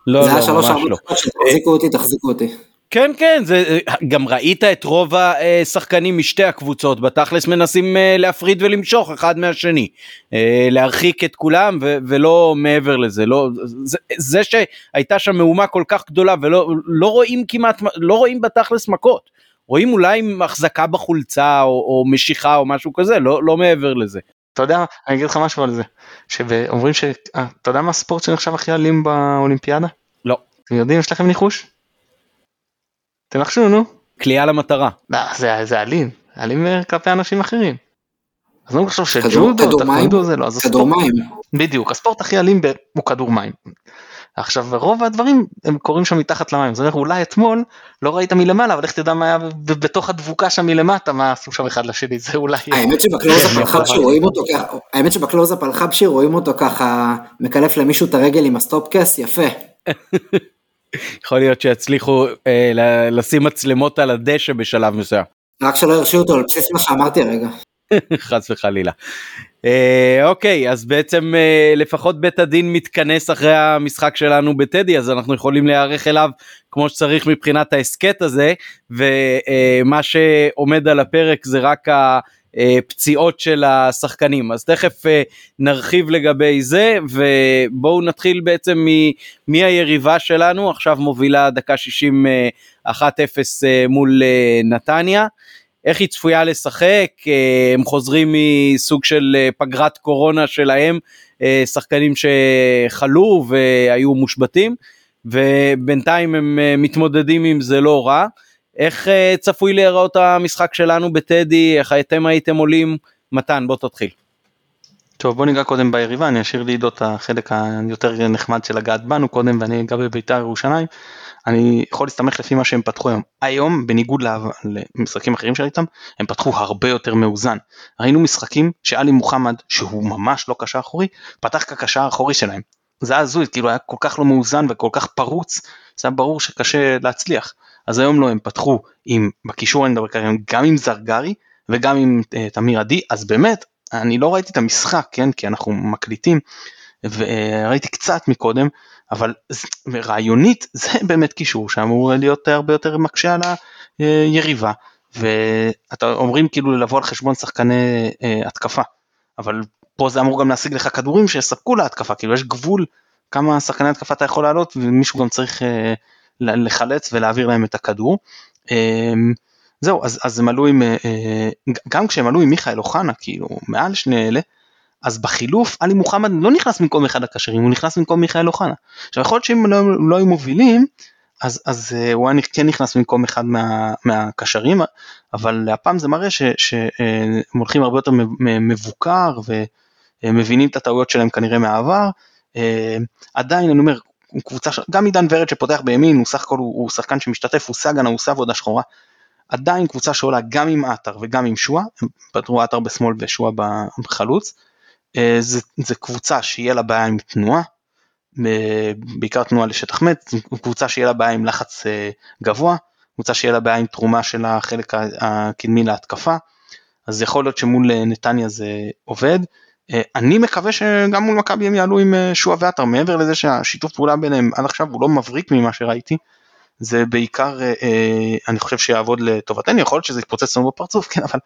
לא, זה לא, היה שלוש ארבע דקות שתחזיקו אותי תחזיקו אותי. כן כן זה גם ראית את רוב השחקנים משתי הקבוצות בתכלס מנסים אה, להפריד ולמשוך אחד מהשני אה, להרחיק את כולם ו- ולא מעבר לזה לא זה, זה שהייתה שם מהומה כל כך גדולה ולא לא רואים כמעט לא רואים בתכלס מכות רואים אולי החזקה בחולצה או, או משיכה או משהו כזה לא לא מעבר לזה. אתה יודע אני אגיד לך משהו על זה שאומרים שאתה אה, יודע מה הספורט שנחשב הכי אלים באולימפיאדה? לא. אתם יודעים יש לכם ניחוש? תנחשו נו. כליאה למטרה. לא, זה, זה אלים, אלים כלפי אנשים אחרים. אז אני חושב שג'ודו, טקוונדו זה לא, אז כדור מים. בדיוק, הספורט הכי אלים הוא כדור מים. עכשיו רוב הדברים הם קורים שם מתחת למים, זאת אומרת אולי אתמול לא ראית מלמעלה אבל איך תדע מה היה בתוך הדבוקה שם מלמטה מה עשו שם אחד לשני זה אולי. האמת שבקלוזאפ על חבשי רואים אותו ככה, האמת שבקלוזאפ על חבשי רואים אותו ככה מקלף למישהו את הרגל עם הסטופקס יפה. יכול להיות שיצליחו אה, לשים מצלמות על הדשא בשלב מסוים. רק שלא ירשיעו אותו על בסיס מה שאמרתי הרגע. חס וחלילה. אה, אוקיי אז בעצם אה, לפחות בית הדין מתכנס אחרי המשחק שלנו בטדי אז אנחנו יכולים להיערך אליו כמו שצריך מבחינת ההסכת הזה ומה אה, שעומד על הפרק זה רק הפציעות של השחקנים אז תכף אה, נרחיב לגבי זה ובואו נתחיל בעצם מי היריבה שלנו עכשיו מובילה דקה 60 1-0 אה, מול נתניה. איך היא צפויה לשחק, הם חוזרים מסוג של פגרת קורונה שלהם, שחקנים שחלו והיו מושבתים, ובינתיים הם מתמודדים עם זה לא רע. איך uh, צפוי להיראות המשחק שלנו בטדי, איך אתם הייתם עולים? מתן, בוא תתחיל. טוב בוא ניגע קודם ביריבה, אני אשאיר לעידו את החלק היותר נחמד של לגעת בנו קודם ואני אגע בביתר ירושלים. אני יכול להסתמך לפי מה שהם פתחו היום. היום בניגוד למשחקים אחרים שהייתם, הם פתחו הרבה יותר מאוזן. ראינו משחקים שאלי מוחמד שהוא ממש לא קשר אחורי, פתח כקשר האחורי שלהם. זה היה הזוי, כאילו היה כל כך לא מאוזן וכל כך פרוץ, זה היה ברור שקשה להצליח. אז היום לא, הם פתחו עם, בקישור אני מדבר כרגע, גם עם זרגרי וגם עם uh, תמיר עדי, אז באמת, אני לא ראיתי את המשחק, כן, כי אנחנו מקליטים, וראיתי קצת מקודם, אבל רעיונית זה באמת קישור שאמור להיות הרבה יותר מקשה על היריבה, ואתה אומרים כאילו לבוא על חשבון שחקני uh, התקפה, אבל פה זה אמור גם להשיג לך כדורים שיספקו להתקפה, כאילו יש גבול כמה שחקני התקפה אתה יכול לעלות ומישהו גם צריך uh, לחלץ ולהעביר להם את הכדור. אמ, זהו, אז, אז הם עלו עם, אה, אה, גם כשהם עלו עם מיכאל אוחנה, כאילו, מעל שני אלה, אז בחילוף עלי מוחמד לא נכנס במקום אחד הקשרים, הוא נכנס במקום מיכאל אוחנה. עכשיו יכול להיות שאם לא, לא היו מובילים, אז, אז אה, הוא היה כן נכנס במקום אחד מה, מהקשרים, אבל הפעם זה מראה שהם הולכים הרבה יותר מבוקר ומבינים את הטעויות שלהם כנראה מהעבר. עדיין אני אומר, קבוצה, גם עידן ורד שפותח בימין, הוא סך הכל הוא, הוא שחקן שמשתתף, הוא סגן, הוא עושה עבודה שחורה, עדיין קבוצה שעולה גם עם עטר וגם עם שואה, הם פתרו עטר בשמאל ושואה בחלוץ, אה, זה, זה קבוצה שיהיה לה בעיה עם תנועה, בעיקר תנועה לשטח מת, קבוצה שיהיה לה בעיה עם לחץ אה, גבוה, קבוצה שיהיה לה בעיה עם תרומה של החלק הקדמי להתקפה, אז יכול להיות שמול נתניה זה עובד. אני מקווה שגם מול מכבי הם יעלו עם שועה ועטר, מעבר לזה שהשיתוף פעולה ביניהם עד עכשיו הוא לא מבריק ממה שראיתי, זה בעיקר אה, אה, אני חושב שיעבוד לטובתנו. יכול להיות שזה יתפוצץ לנו בפרצוף כן אבל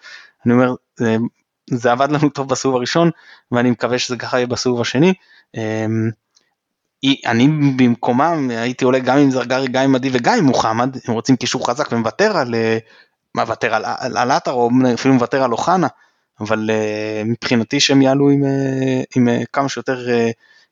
אני אומר זה, זה עבד לנו טוב בסיבוב הראשון ואני מקווה שזה ככה יהיה בסיבוב השני. אה, אני במקומם הייתי עולה גם עם זרגרי גם עם עדי וגם עם מוחמד. הם רוצים קישור חזק ומוותר על מוותר על עטר או אפילו מוותר על אוחנה אבל מבחינתי שהם יעלו עם, עם כמה שיותר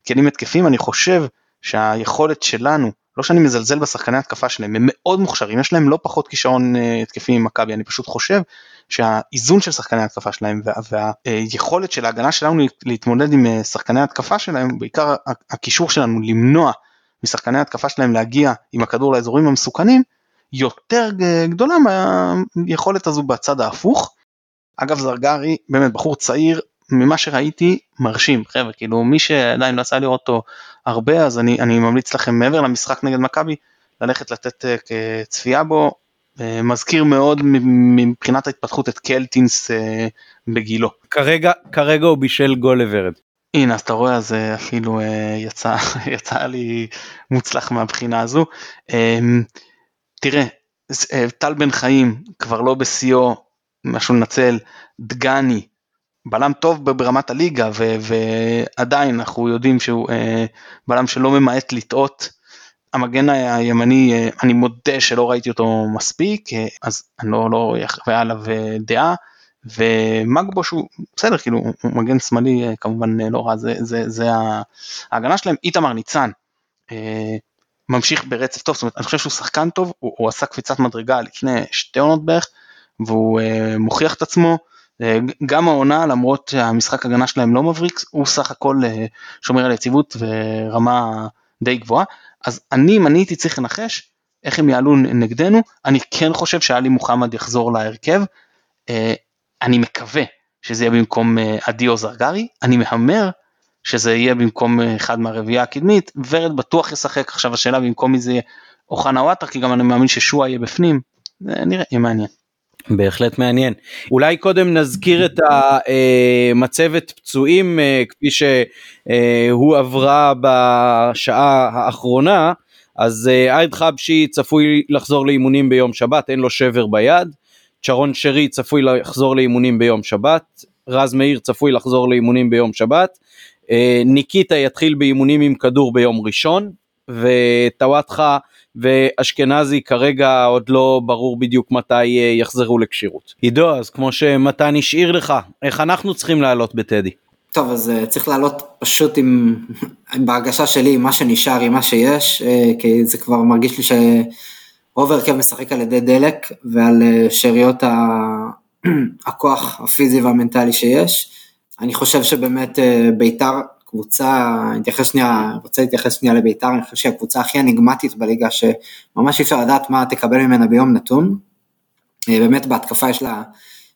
כלים התקפים אני חושב שהיכולת שלנו לא שאני מזלזל בשחקני התקפה שלהם, הם מאוד מוכשרים, יש להם לא פחות כישרון אה, התקפי ממכבי, אני פשוט חושב שהאיזון של שחקני התקפה שלהם וה, והיכולת של ההגנה שלנו להתמודד עם אה, שחקני התקפה שלהם, בעיקר הקישור שלנו למנוע משחקני התקפה שלהם להגיע עם הכדור לאזורים המסוכנים, יותר גדולה מהיכולת הזו בצד ההפוך. אגב זרגרי באמת בחור צעיר ממה שראיתי מרשים חבר'ה כאילו מי שעדיין לא יצא לראות אותו הרבה אז אני, אני ממליץ לכם מעבר למשחק נגד מכבי ללכת לתת uh, צפייה בו uh, מזכיר מאוד מבחינת ההתפתחות את קלטינס uh, בגילו. כרגע כרגע הוא בישל גול לוורד. הנה אז אתה רואה אז אפילו יצא יצא לי מוצלח מהבחינה הזו. תראה טל בן חיים כבר לא בשיאו משהו לנצל דגני בלם טוב ברמת הליגה ו, ועדיין אנחנו יודעים שהוא אה, בלם שלא ממעט לטעות. המגן הימני אה, אני מודה שלא ראיתי אותו מספיק אה, אז אני לא, לא אחווה עליו אה, דעה ומגבו שהוא בסדר כאילו הוא מגן שמאלי אה, כמובן אה, לא רע זה, זה, זה ההגנה שלהם איתמר ניצן. אה, ממשיך ברצף טוב, זאת אומרת אני חושב שהוא שחקן טוב, הוא, הוא עשה קפיצת מדרגה לפני שתי עונות בערך והוא אה, מוכיח את עצמו, אה, גם העונה למרות שהמשחק הגנה שלהם לא מבריק הוא סך הכל אה, שומר על יציבות ורמה די גבוהה. אז אני אם אני הייתי צריך לנחש איך הם יעלו נגדנו אני כן חושב שאלי מוחמד יחזור להרכב. אני מקווה שזה יהיה במקום עדי או זרגרי. אני מהמר שזה יהיה במקום אחד מהרביעייה הקדמית. ורד בטוח ישחק. עכשיו השאלה במקום מי זה יהיה אוחנה וואטר כי גם אני מאמין ששועה יהיה בפנים. נראה יהיה מעניין. בהחלט מעניין. אולי קודם נזכיר את המצבת פצועים אה, כפי שהוא עברה בשעה האחרונה, אז אה, עייד חבשי צפוי לחזור לאימונים ביום שבת, אין לו שבר ביד, צ'רון שרי צפוי לחזור לאימונים ביום שבת, רז מאיר צפוי לחזור לאימונים ביום שבת, אה, ניקיטה יתחיל באימונים עם כדור ביום ראשון, וטוואטחה ואשכנזי כרגע עוד לא ברור בדיוק מתי אה, יחזרו לכשירות. עידו, אז כמו שמתן השאיר לך, איך אנחנו צריכים לעלות בטדי? טוב, אז uh, צריך לעלות פשוט עם, בהרגשה שלי, עם מה שנשאר, עם מה שיש, uh, כי זה כבר מרגיש לי שרוב ההרכב משחק על ידי דלק ועל uh, שאריות ה... הכוח הפיזי והמנטלי שיש. אני חושב שבאמת uh, בית"ר קבוצה, אתייחס שנייה, רוצה להתייחס שנייה לביתר, אני חושב שהיא הקבוצה הכי אניגמטית בליגה, שממש אי אפשר לדעת מה תקבל ממנה ביום נתון. אה, באמת בהתקפה יש לה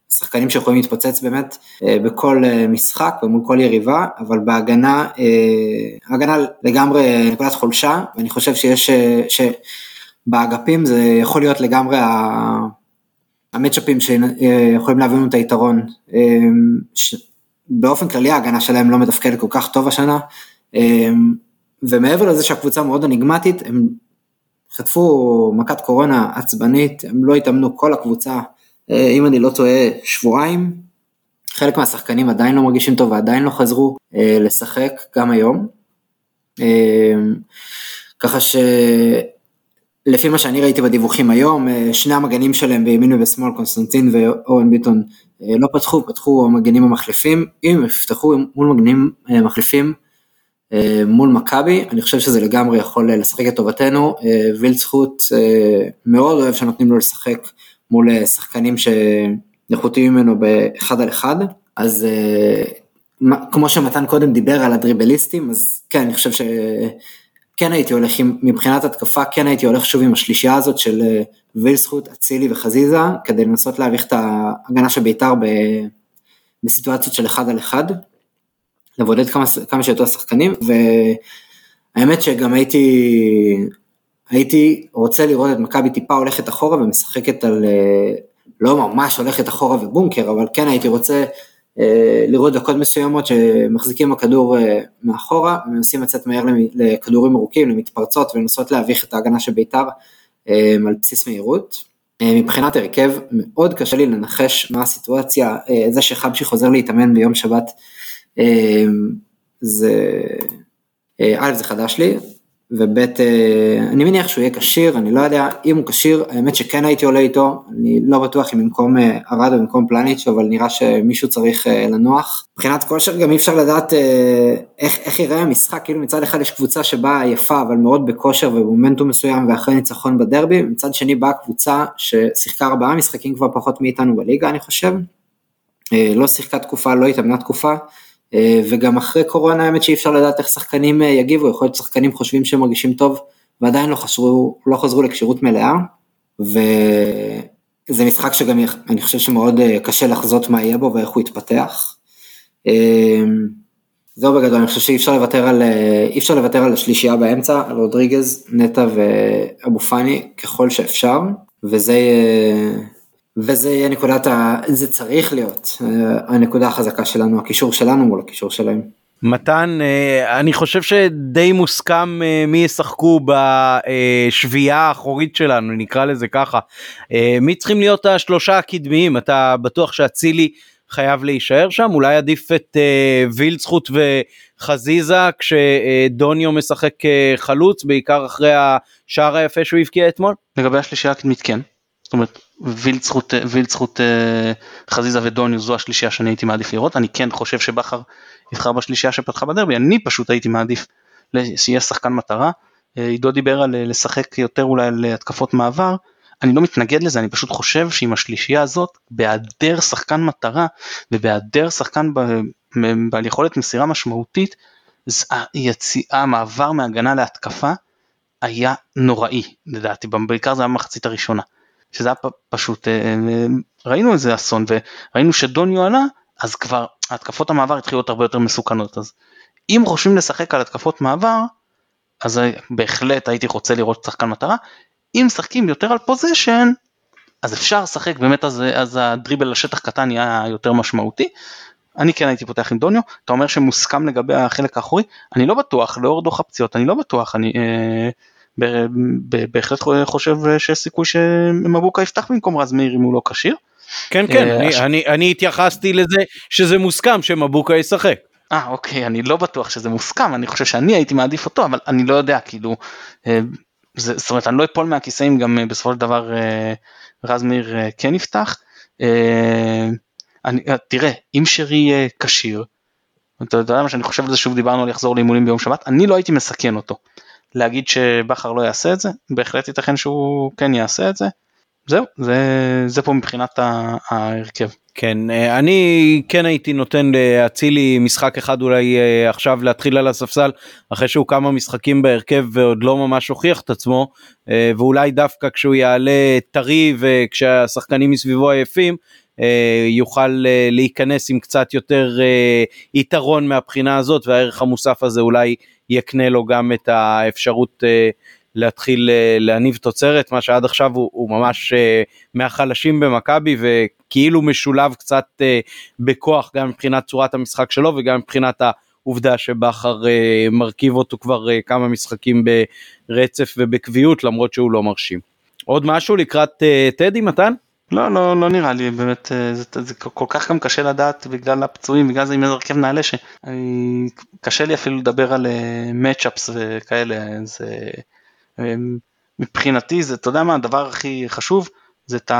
שחקנים שיכולים להתפוצץ באמת אה, בכל אה, משחק ומול כל יריבה, אבל בהגנה, הגנה לגמרי נקודת חולשה, ואני חושב שיש, שבאגפים זה יכול להיות לגמרי המצ'אפים שיכולים להביא לנו את היתרון. באופן כללי ההגנה שלהם לא מתפקדת כל כך טוב השנה, אמ, ומעבר לזה שהקבוצה מאוד אניגמטית, הם חטפו מכת קורונה עצבנית, הם לא התאמנו כל הקבוצה, אה, אם אני לא טועה, שבועיים, חלק מהשחקנים עדיין לא מרגישים טוב ועדיין לא חזרו אה, לשחק גם היום. אמ, ככה ש... לפי מה שאני ראיתי בדיווחים היום, אה, שני המגנים שלהם בימין ובשמאל, קונסטנטין ואורן ביטון, אה, לא פתחו, פתחו המגנים המחליפים, אם יפתחו מול מגנים אה, מחליפים מול מכבי, אני חושב שזה לגמרי יכול לשחק לטובתנו, וילצחוט מאוד אוהב שנותנים לו לשחק מול שחקנים שנחותים ממנו באחד על אחד, אז כמו שמתן קודם דיבר על הדריבליסטים, אז כן, אני חושב ש... כן הייתי הולך עם, מבחינת התקפה, כן הייתי הולך שוב עם השלישייה הזאת של אה, וילסחוט, אצילי וחזיזה, כדי לנסות להביך את ההגנה של בית"ר בסיטואציות של אחד על אחד, לבודד כמה, כמה שיותר שחקנים, והאמת שגם הייתי, הייתי רוצה לראות את מכבי טיפה הולכת אחורה ומשחקת על, אה, לא ממש הולכת אחורה ובונקר, אבל כן הייתי רוצה לראות דקות מסוימות שמחזיקים הכדור אה, מאחורה ומנסים לצאת מהר לכדורים ארוכים, למתפרצות ולנסות להביך את ההגנה של בית"ר על בסיס מהירות. מבחינת הרכב מאוד קשה לי לנחש מה הסיטואציה, זה שחבשי חוזר להתאמן ביום שבת זה, א' זה חדש לי, וב' אה, אני מניח שהוא יהיה כשיר, אני לא יודע. אם הוא כשיר, האמת שכן הייתי עולה איתו, אני לא בטוח אם במקום אה, ארד או במקום פלניץ', אבל נראה שמישהו צריך אה, לנוח. מבחינת כושר גם אי אפשר לדעת איך, איך ייראה המשחק, כאילו מצד אחד יש קבוצה שבאה יפה, אבל מאוד בכושר ובמומנטום מסוים ואחרי ניצחון בדרבי, מצד שני באה קבוצה ששיחקה ארבעה משחקים כבר פחות מאיתנו בליגה אני חושב, לא שיחקה תקופה, לא התאמנה תקופה. אה, וגם אחרי קורונה האמת שאי אפשר לדעת איך שחקנים אה, יגיבו, יכול להיות שחקנים חושבים שהם מרגישים טוב ועדיין לא חזרו, לא חזרו לכשירות מלאה, וזה משחק שגם אני חושב שמאוד אה, קשה לחזות מה יהיה בו ואיך הוא יתפתח. זהו בגדול, אני חושב שאי אפשר לוותר על, אי אפשר לוותר על השלישייה באמצע, על רודריגז, נטע ואבו פאני ככל שאפשר, וזה וזה יהיה נקודת ה... זה צריך להיות אה, הנקודה החזקה שלנו, הקישור שלנו מול הקישור שלהם. מתן, אה, אני חושב שדי מוסכם אה, מי ישחקו בשביעייה האחורית שלנו, נקרא לזה ככה. מי צריכים להיות השלושה הקדמיים? אתה בטוח שאצילי חייב להישאר שם? אולי עדיף את וילצחוט וחזיזה כשדוניו משחק חלוץ, בעיקר אחרי השער היפה שהוא הבקיע אתמול? לגבי השלישייה הקדמית כן. זאת אומרת וילצחוט, וילצחוט אה, חזיזה ודוניו זו השלישייה שאני הייתי מעדיף לראות, אני כן חושב שבכר יבחר בשלישייה שפתחה בדרבי, אני פשוט הייתי מעדיף שיהיה שחקן מטרה, אה, עידו דיבר על אה, לשחק יותר אולי על התקפות מעבר, אני לא מתנגד לזה, אני פשוט חושב שעם השלישייה הזאת, בהיעדר שחקן מטרה ובהיעדר שחקן בעל יכולת מסירה משמעותית, היציאה, המעבר מהגנה להתקפה היה נוראי לדעתי, בעיקר זה היה במחצית הראשונה. שזה היה פשוט, אה, אה, ראינו איזה אסון וראינו שדוניו עלה, אז כבר התקפות המעבר התחילו להיות הרבה יותר מסוכנות. אז אם חושבים לשחק על התקפות מעבר, אז בהחלט הייתי רוצה לראות שחקן מטרה. אם משחקים יותר על פוזיישן, אז אפשר לשחק באמת אז, אז הדריבל לשטח קטן יהיה יותר משמעותי. אני כן הייתי פותח עם דוניו, אתה אומר שמוסכם לגבי החלק האחורי, אני לא בטוח, לאור דוח הפציעות, אני לא בטוח, אני, אה, בהחלט חושב שיש סיכוי שמבוקה יפתח במקום רז מאיר אם הוא לא כשיר. כן כן, אה, אני, אני, אני התייחסתי לזה שזה מוסכם שמבוקה ישחק. אה אוקיי, אני לא בטוח שזה מוסכם, אני חושב שאני הייתי מעדיף אותו, אבל אני לא יודע, כאילו, אה, זה, זאת אומרת אני לא אפול מהכיסאים גם אה, בסופו של דבר רז מאיר כן יפתח. אני, תראה, אם שרי יהיה כשיר, אתה יודע מה שאני חושב על זה שוב דיברנו על לחזור לאימונים ביום שבת, אני לא הייתי מסכן אותו. להגיד שבכר לא יעשה את זה, בהחלט ייתכן שהוא כן יעשה את זה. זהו, זה, זה פה מבחינת ההרכב. כן, אה, אני כן הייתי נותן לאצילי משחק אחד אולי אה, עכשיו להתחיל על הספסל אחרי שהוא כמה משחקים בהרכב ועוד לא ממש הוכיח את עצמו אה, ואולי דווקא כשהוא יעלה טרי וכשהשחקנים מסביבו עייפים יוכל להיכנס עם קצת יותר יתרון מהבחינה הזאת והערך המוסף הזה אולי יקנה לו גם את האפשרות אה, להתחיל אה, להניב תוצרת, מה שעד עכשיו הוא, הוא ממש אה, מהחלשים במכבי וכאילו משולב קצת בכוח גם מבחינת צורת המשחק שלו וגם מבחינת העובדה שבכר מרכיב אותו כבר כמה משחקים ברצף ובקביעות למרות שהוא לא מרשים. עוד משהו לקראת טדי מתן? לא, לא, לא נראה לי, באמת, אה, זה, זה כל כך גם קשה לדעת בגלל הפצועים, בגלל זה עם איזה הרכב נעלה, שקשה לי אפילו לדבר על מצ'אפס אה, וכאלה, זה, אה, מבחינתי זה, אתה יודע מה, הדבר הכי חשוב, זה את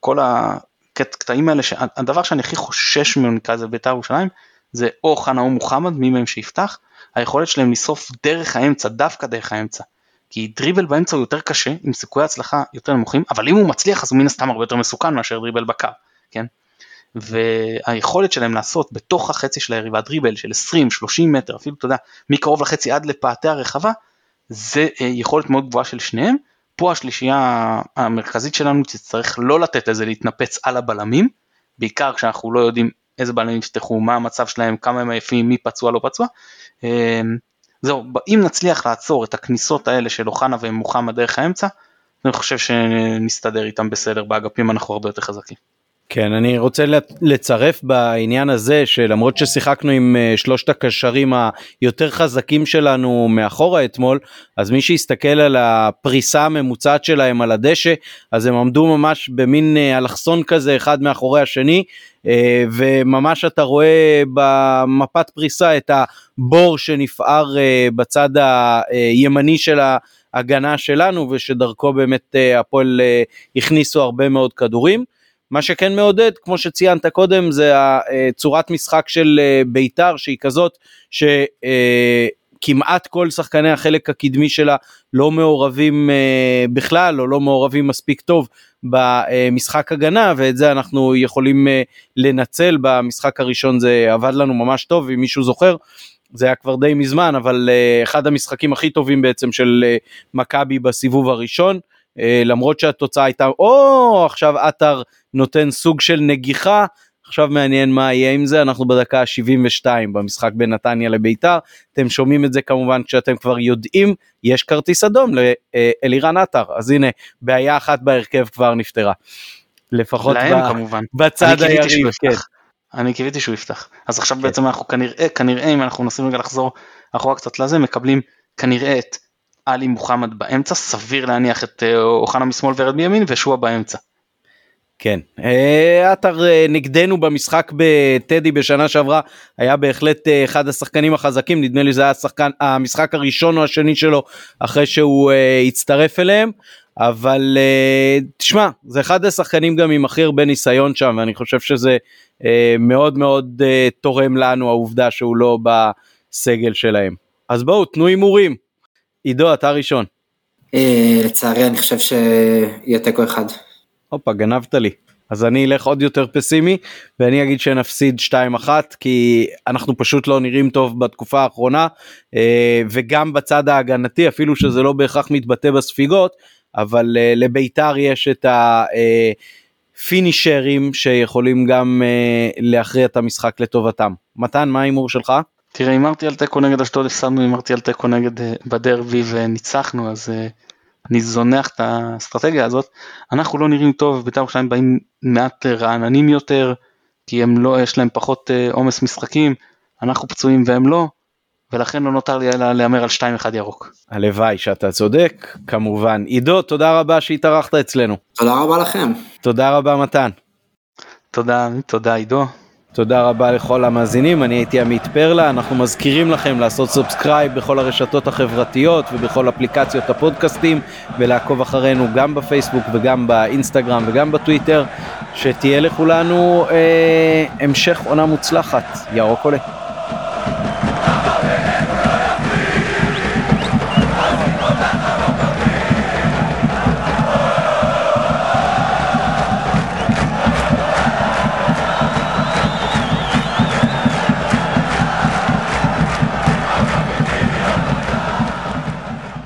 כל הקטעים האלה, הדבר שאני הכי חושש ממנו נקרא לזה בית"ר ירושלים, זה או חנאו מוחמד, מי מהם שיפתח, היכולת שלהם לשרוף דרך האמצע, דווקא דרך האמצע. כי דריבל באמצע הוא יותר קשה, עם סיכויי הצלחה יותר נמוכים, אבל אם הוא מצליח אז הוא מן הסתם הרבה יותר מסוכן מאשר דריבל בקו, כן? והיכולת שלהם לעשות בתוך החצי של היריבה דריבל של 20-30 מטר, אפילו אתה יודע, מקרוב לחצי עד לפאתי הרחבה, זה יכולת מאוד גבוהה של שניהם. פה השלישייה המרכזית שלנו תצטרך לא לתת לזה להתנפץ על הבלמים, בעיקר כשאנחנו לא יודעים איזה בלמים יפתחו, מה המצב שלהם, כמה הם עייפים, מי פצוע לא פצוע. זהו, אם נצליח לעצור את הכניסות האלה של אוחנה ומוחמד דרך האמצע, אני חושב שנסתדר איתם בסדר, באגפים אנחנו הרבה יותר חזקים. כן, אני רוצה לצרף בעניין הזה שלמרות ששיחקנו עם אה, שלושת הקשרים היותר חזקים שלנו מאחורה אתמול, אז מי שיסתכל על הפריסה הממוצעת שלהם על הדשא, אז הם עמדו ממש במין אה, אלכסון כזה אחד מאחורי השני, אה, וממש אתה רואה במפת פריסה את הבור שנפער בצד הימני של ההגנה שלנו, ושדרכו באמת הפועל הכניסו הרבה מאוד כדורים. מה שכן מעודד, כמו שציינת קודם, זה הצורת משחק של אה, בית"ר, שהיא כזאת שכמעט כל שחקני החלק הקדמי שלה לא מעורבים אה, בכלל, או לא מעורבים מספיק טוב במשחק הגנה, ואת זה אנחנו יכולים אה, לנצל. במשחק הראשון זה עבד לנו ממש טוב, אם מישהו זוכר. זה היה כבר די מזמן, אבל uh, אחד המשחקים הכי טובים בעצם של uh, מכבי בסיבוב הראשון. אה, למרות שהתוצאה הייתה, או עכשיו עטר נותן סוג של נגיחה, עכשיו מעניין מה יהיה עם זה, אנחנו בדקה ה-72 במשחק בין נתניה לביתר, אתם שומעים את זה כמובן כשאתם כבר יודעים, יש כרטיס אדום לאלירן עטר, אז הנה, בעיה אחת בהרכב כבר נפתרה. לפחות להם ב... כמובן. בצד היריב, כן. אני קיוויתי שהוא יפתח. אז עכשיו כן. בעצם אנחנו כנראה, כנראה אם אנחנו מנסים רגע לחזור אחורה קצת לזה, מקבלים כנראה את עלי מוחמד באמצע, סביר להניח את אה, אוחנה משמאל ורד מימין ושועה באמצע. כן, אה, עטר אה, נגדנו במשחק בטדי בשנה שעברה היה בהחלט אחד השחקנים החזקים, נדמה לי זה היה השחקן, המשחק הראשון או השני שלו אחרי שהוא הצטרף אליהם, אבל תשמע, זה אחד השחקנים גם עם הכי הרבה ניסיון שם, ואני חושב שזה מאוד מאוד תורם לנו העובדה שהוא לא בסגל שלהם. אז בואו, תנו הימורים. עידו, אתה ראשון. אה, לצערי אני חושב שיהיה תיקו אחד. הופה, גנבת לי. אז אני אלך עוד יותר פסימי ואני אגיד שנפסיד 2-1 כי אנחנו פשוט לא נראים טוב בתקופה האחרונה אה, וגם בצד ההגנתי אפילו שזה לא בהכרח מתבטא בספיגות אבל אה, לביתר יש את הפינישרים שיכולים גם להכריע את המשחק לטובתם. מתן מה ההימור שלך? תראה, הימרתי על תיקו נגד אשדוד, הפסדנו, הימרתי על תיקו נגד אה, בדרבי וניצחנו, אז אה, אני זונח את האסטרטגיה הזאת. אנחנו לא נראים טוב, בית"ר ירושלים באים מעט רעננים יותר, כי הם לא, יש להם פחות אה, עומס משחקים, אנחנו פצועים והם לא, ולכן לא נותר לי אלא להמר על 2-1 ירוק. הלוואי שאתה צודק, כמובן. עידו, תודה רבה שהתארחת אצלנו. תודה רבה לכם. תודה רבה מתן. תודה, תודה עידו. תודה רבה לכל המאזינים, אני הייתי עמית פרלה, אנחנו מזכירים לכם לעשות subscribe בכל הרשתות החברתיות ובכל אפליקציות הפודקאסטים ולעקוב אחרינו גם בפייסבוק וגם באינסטגרם וגם בטוויטר, שתהיה לכולנו אה, המשך עונה מוצלחת, ירוק עולה.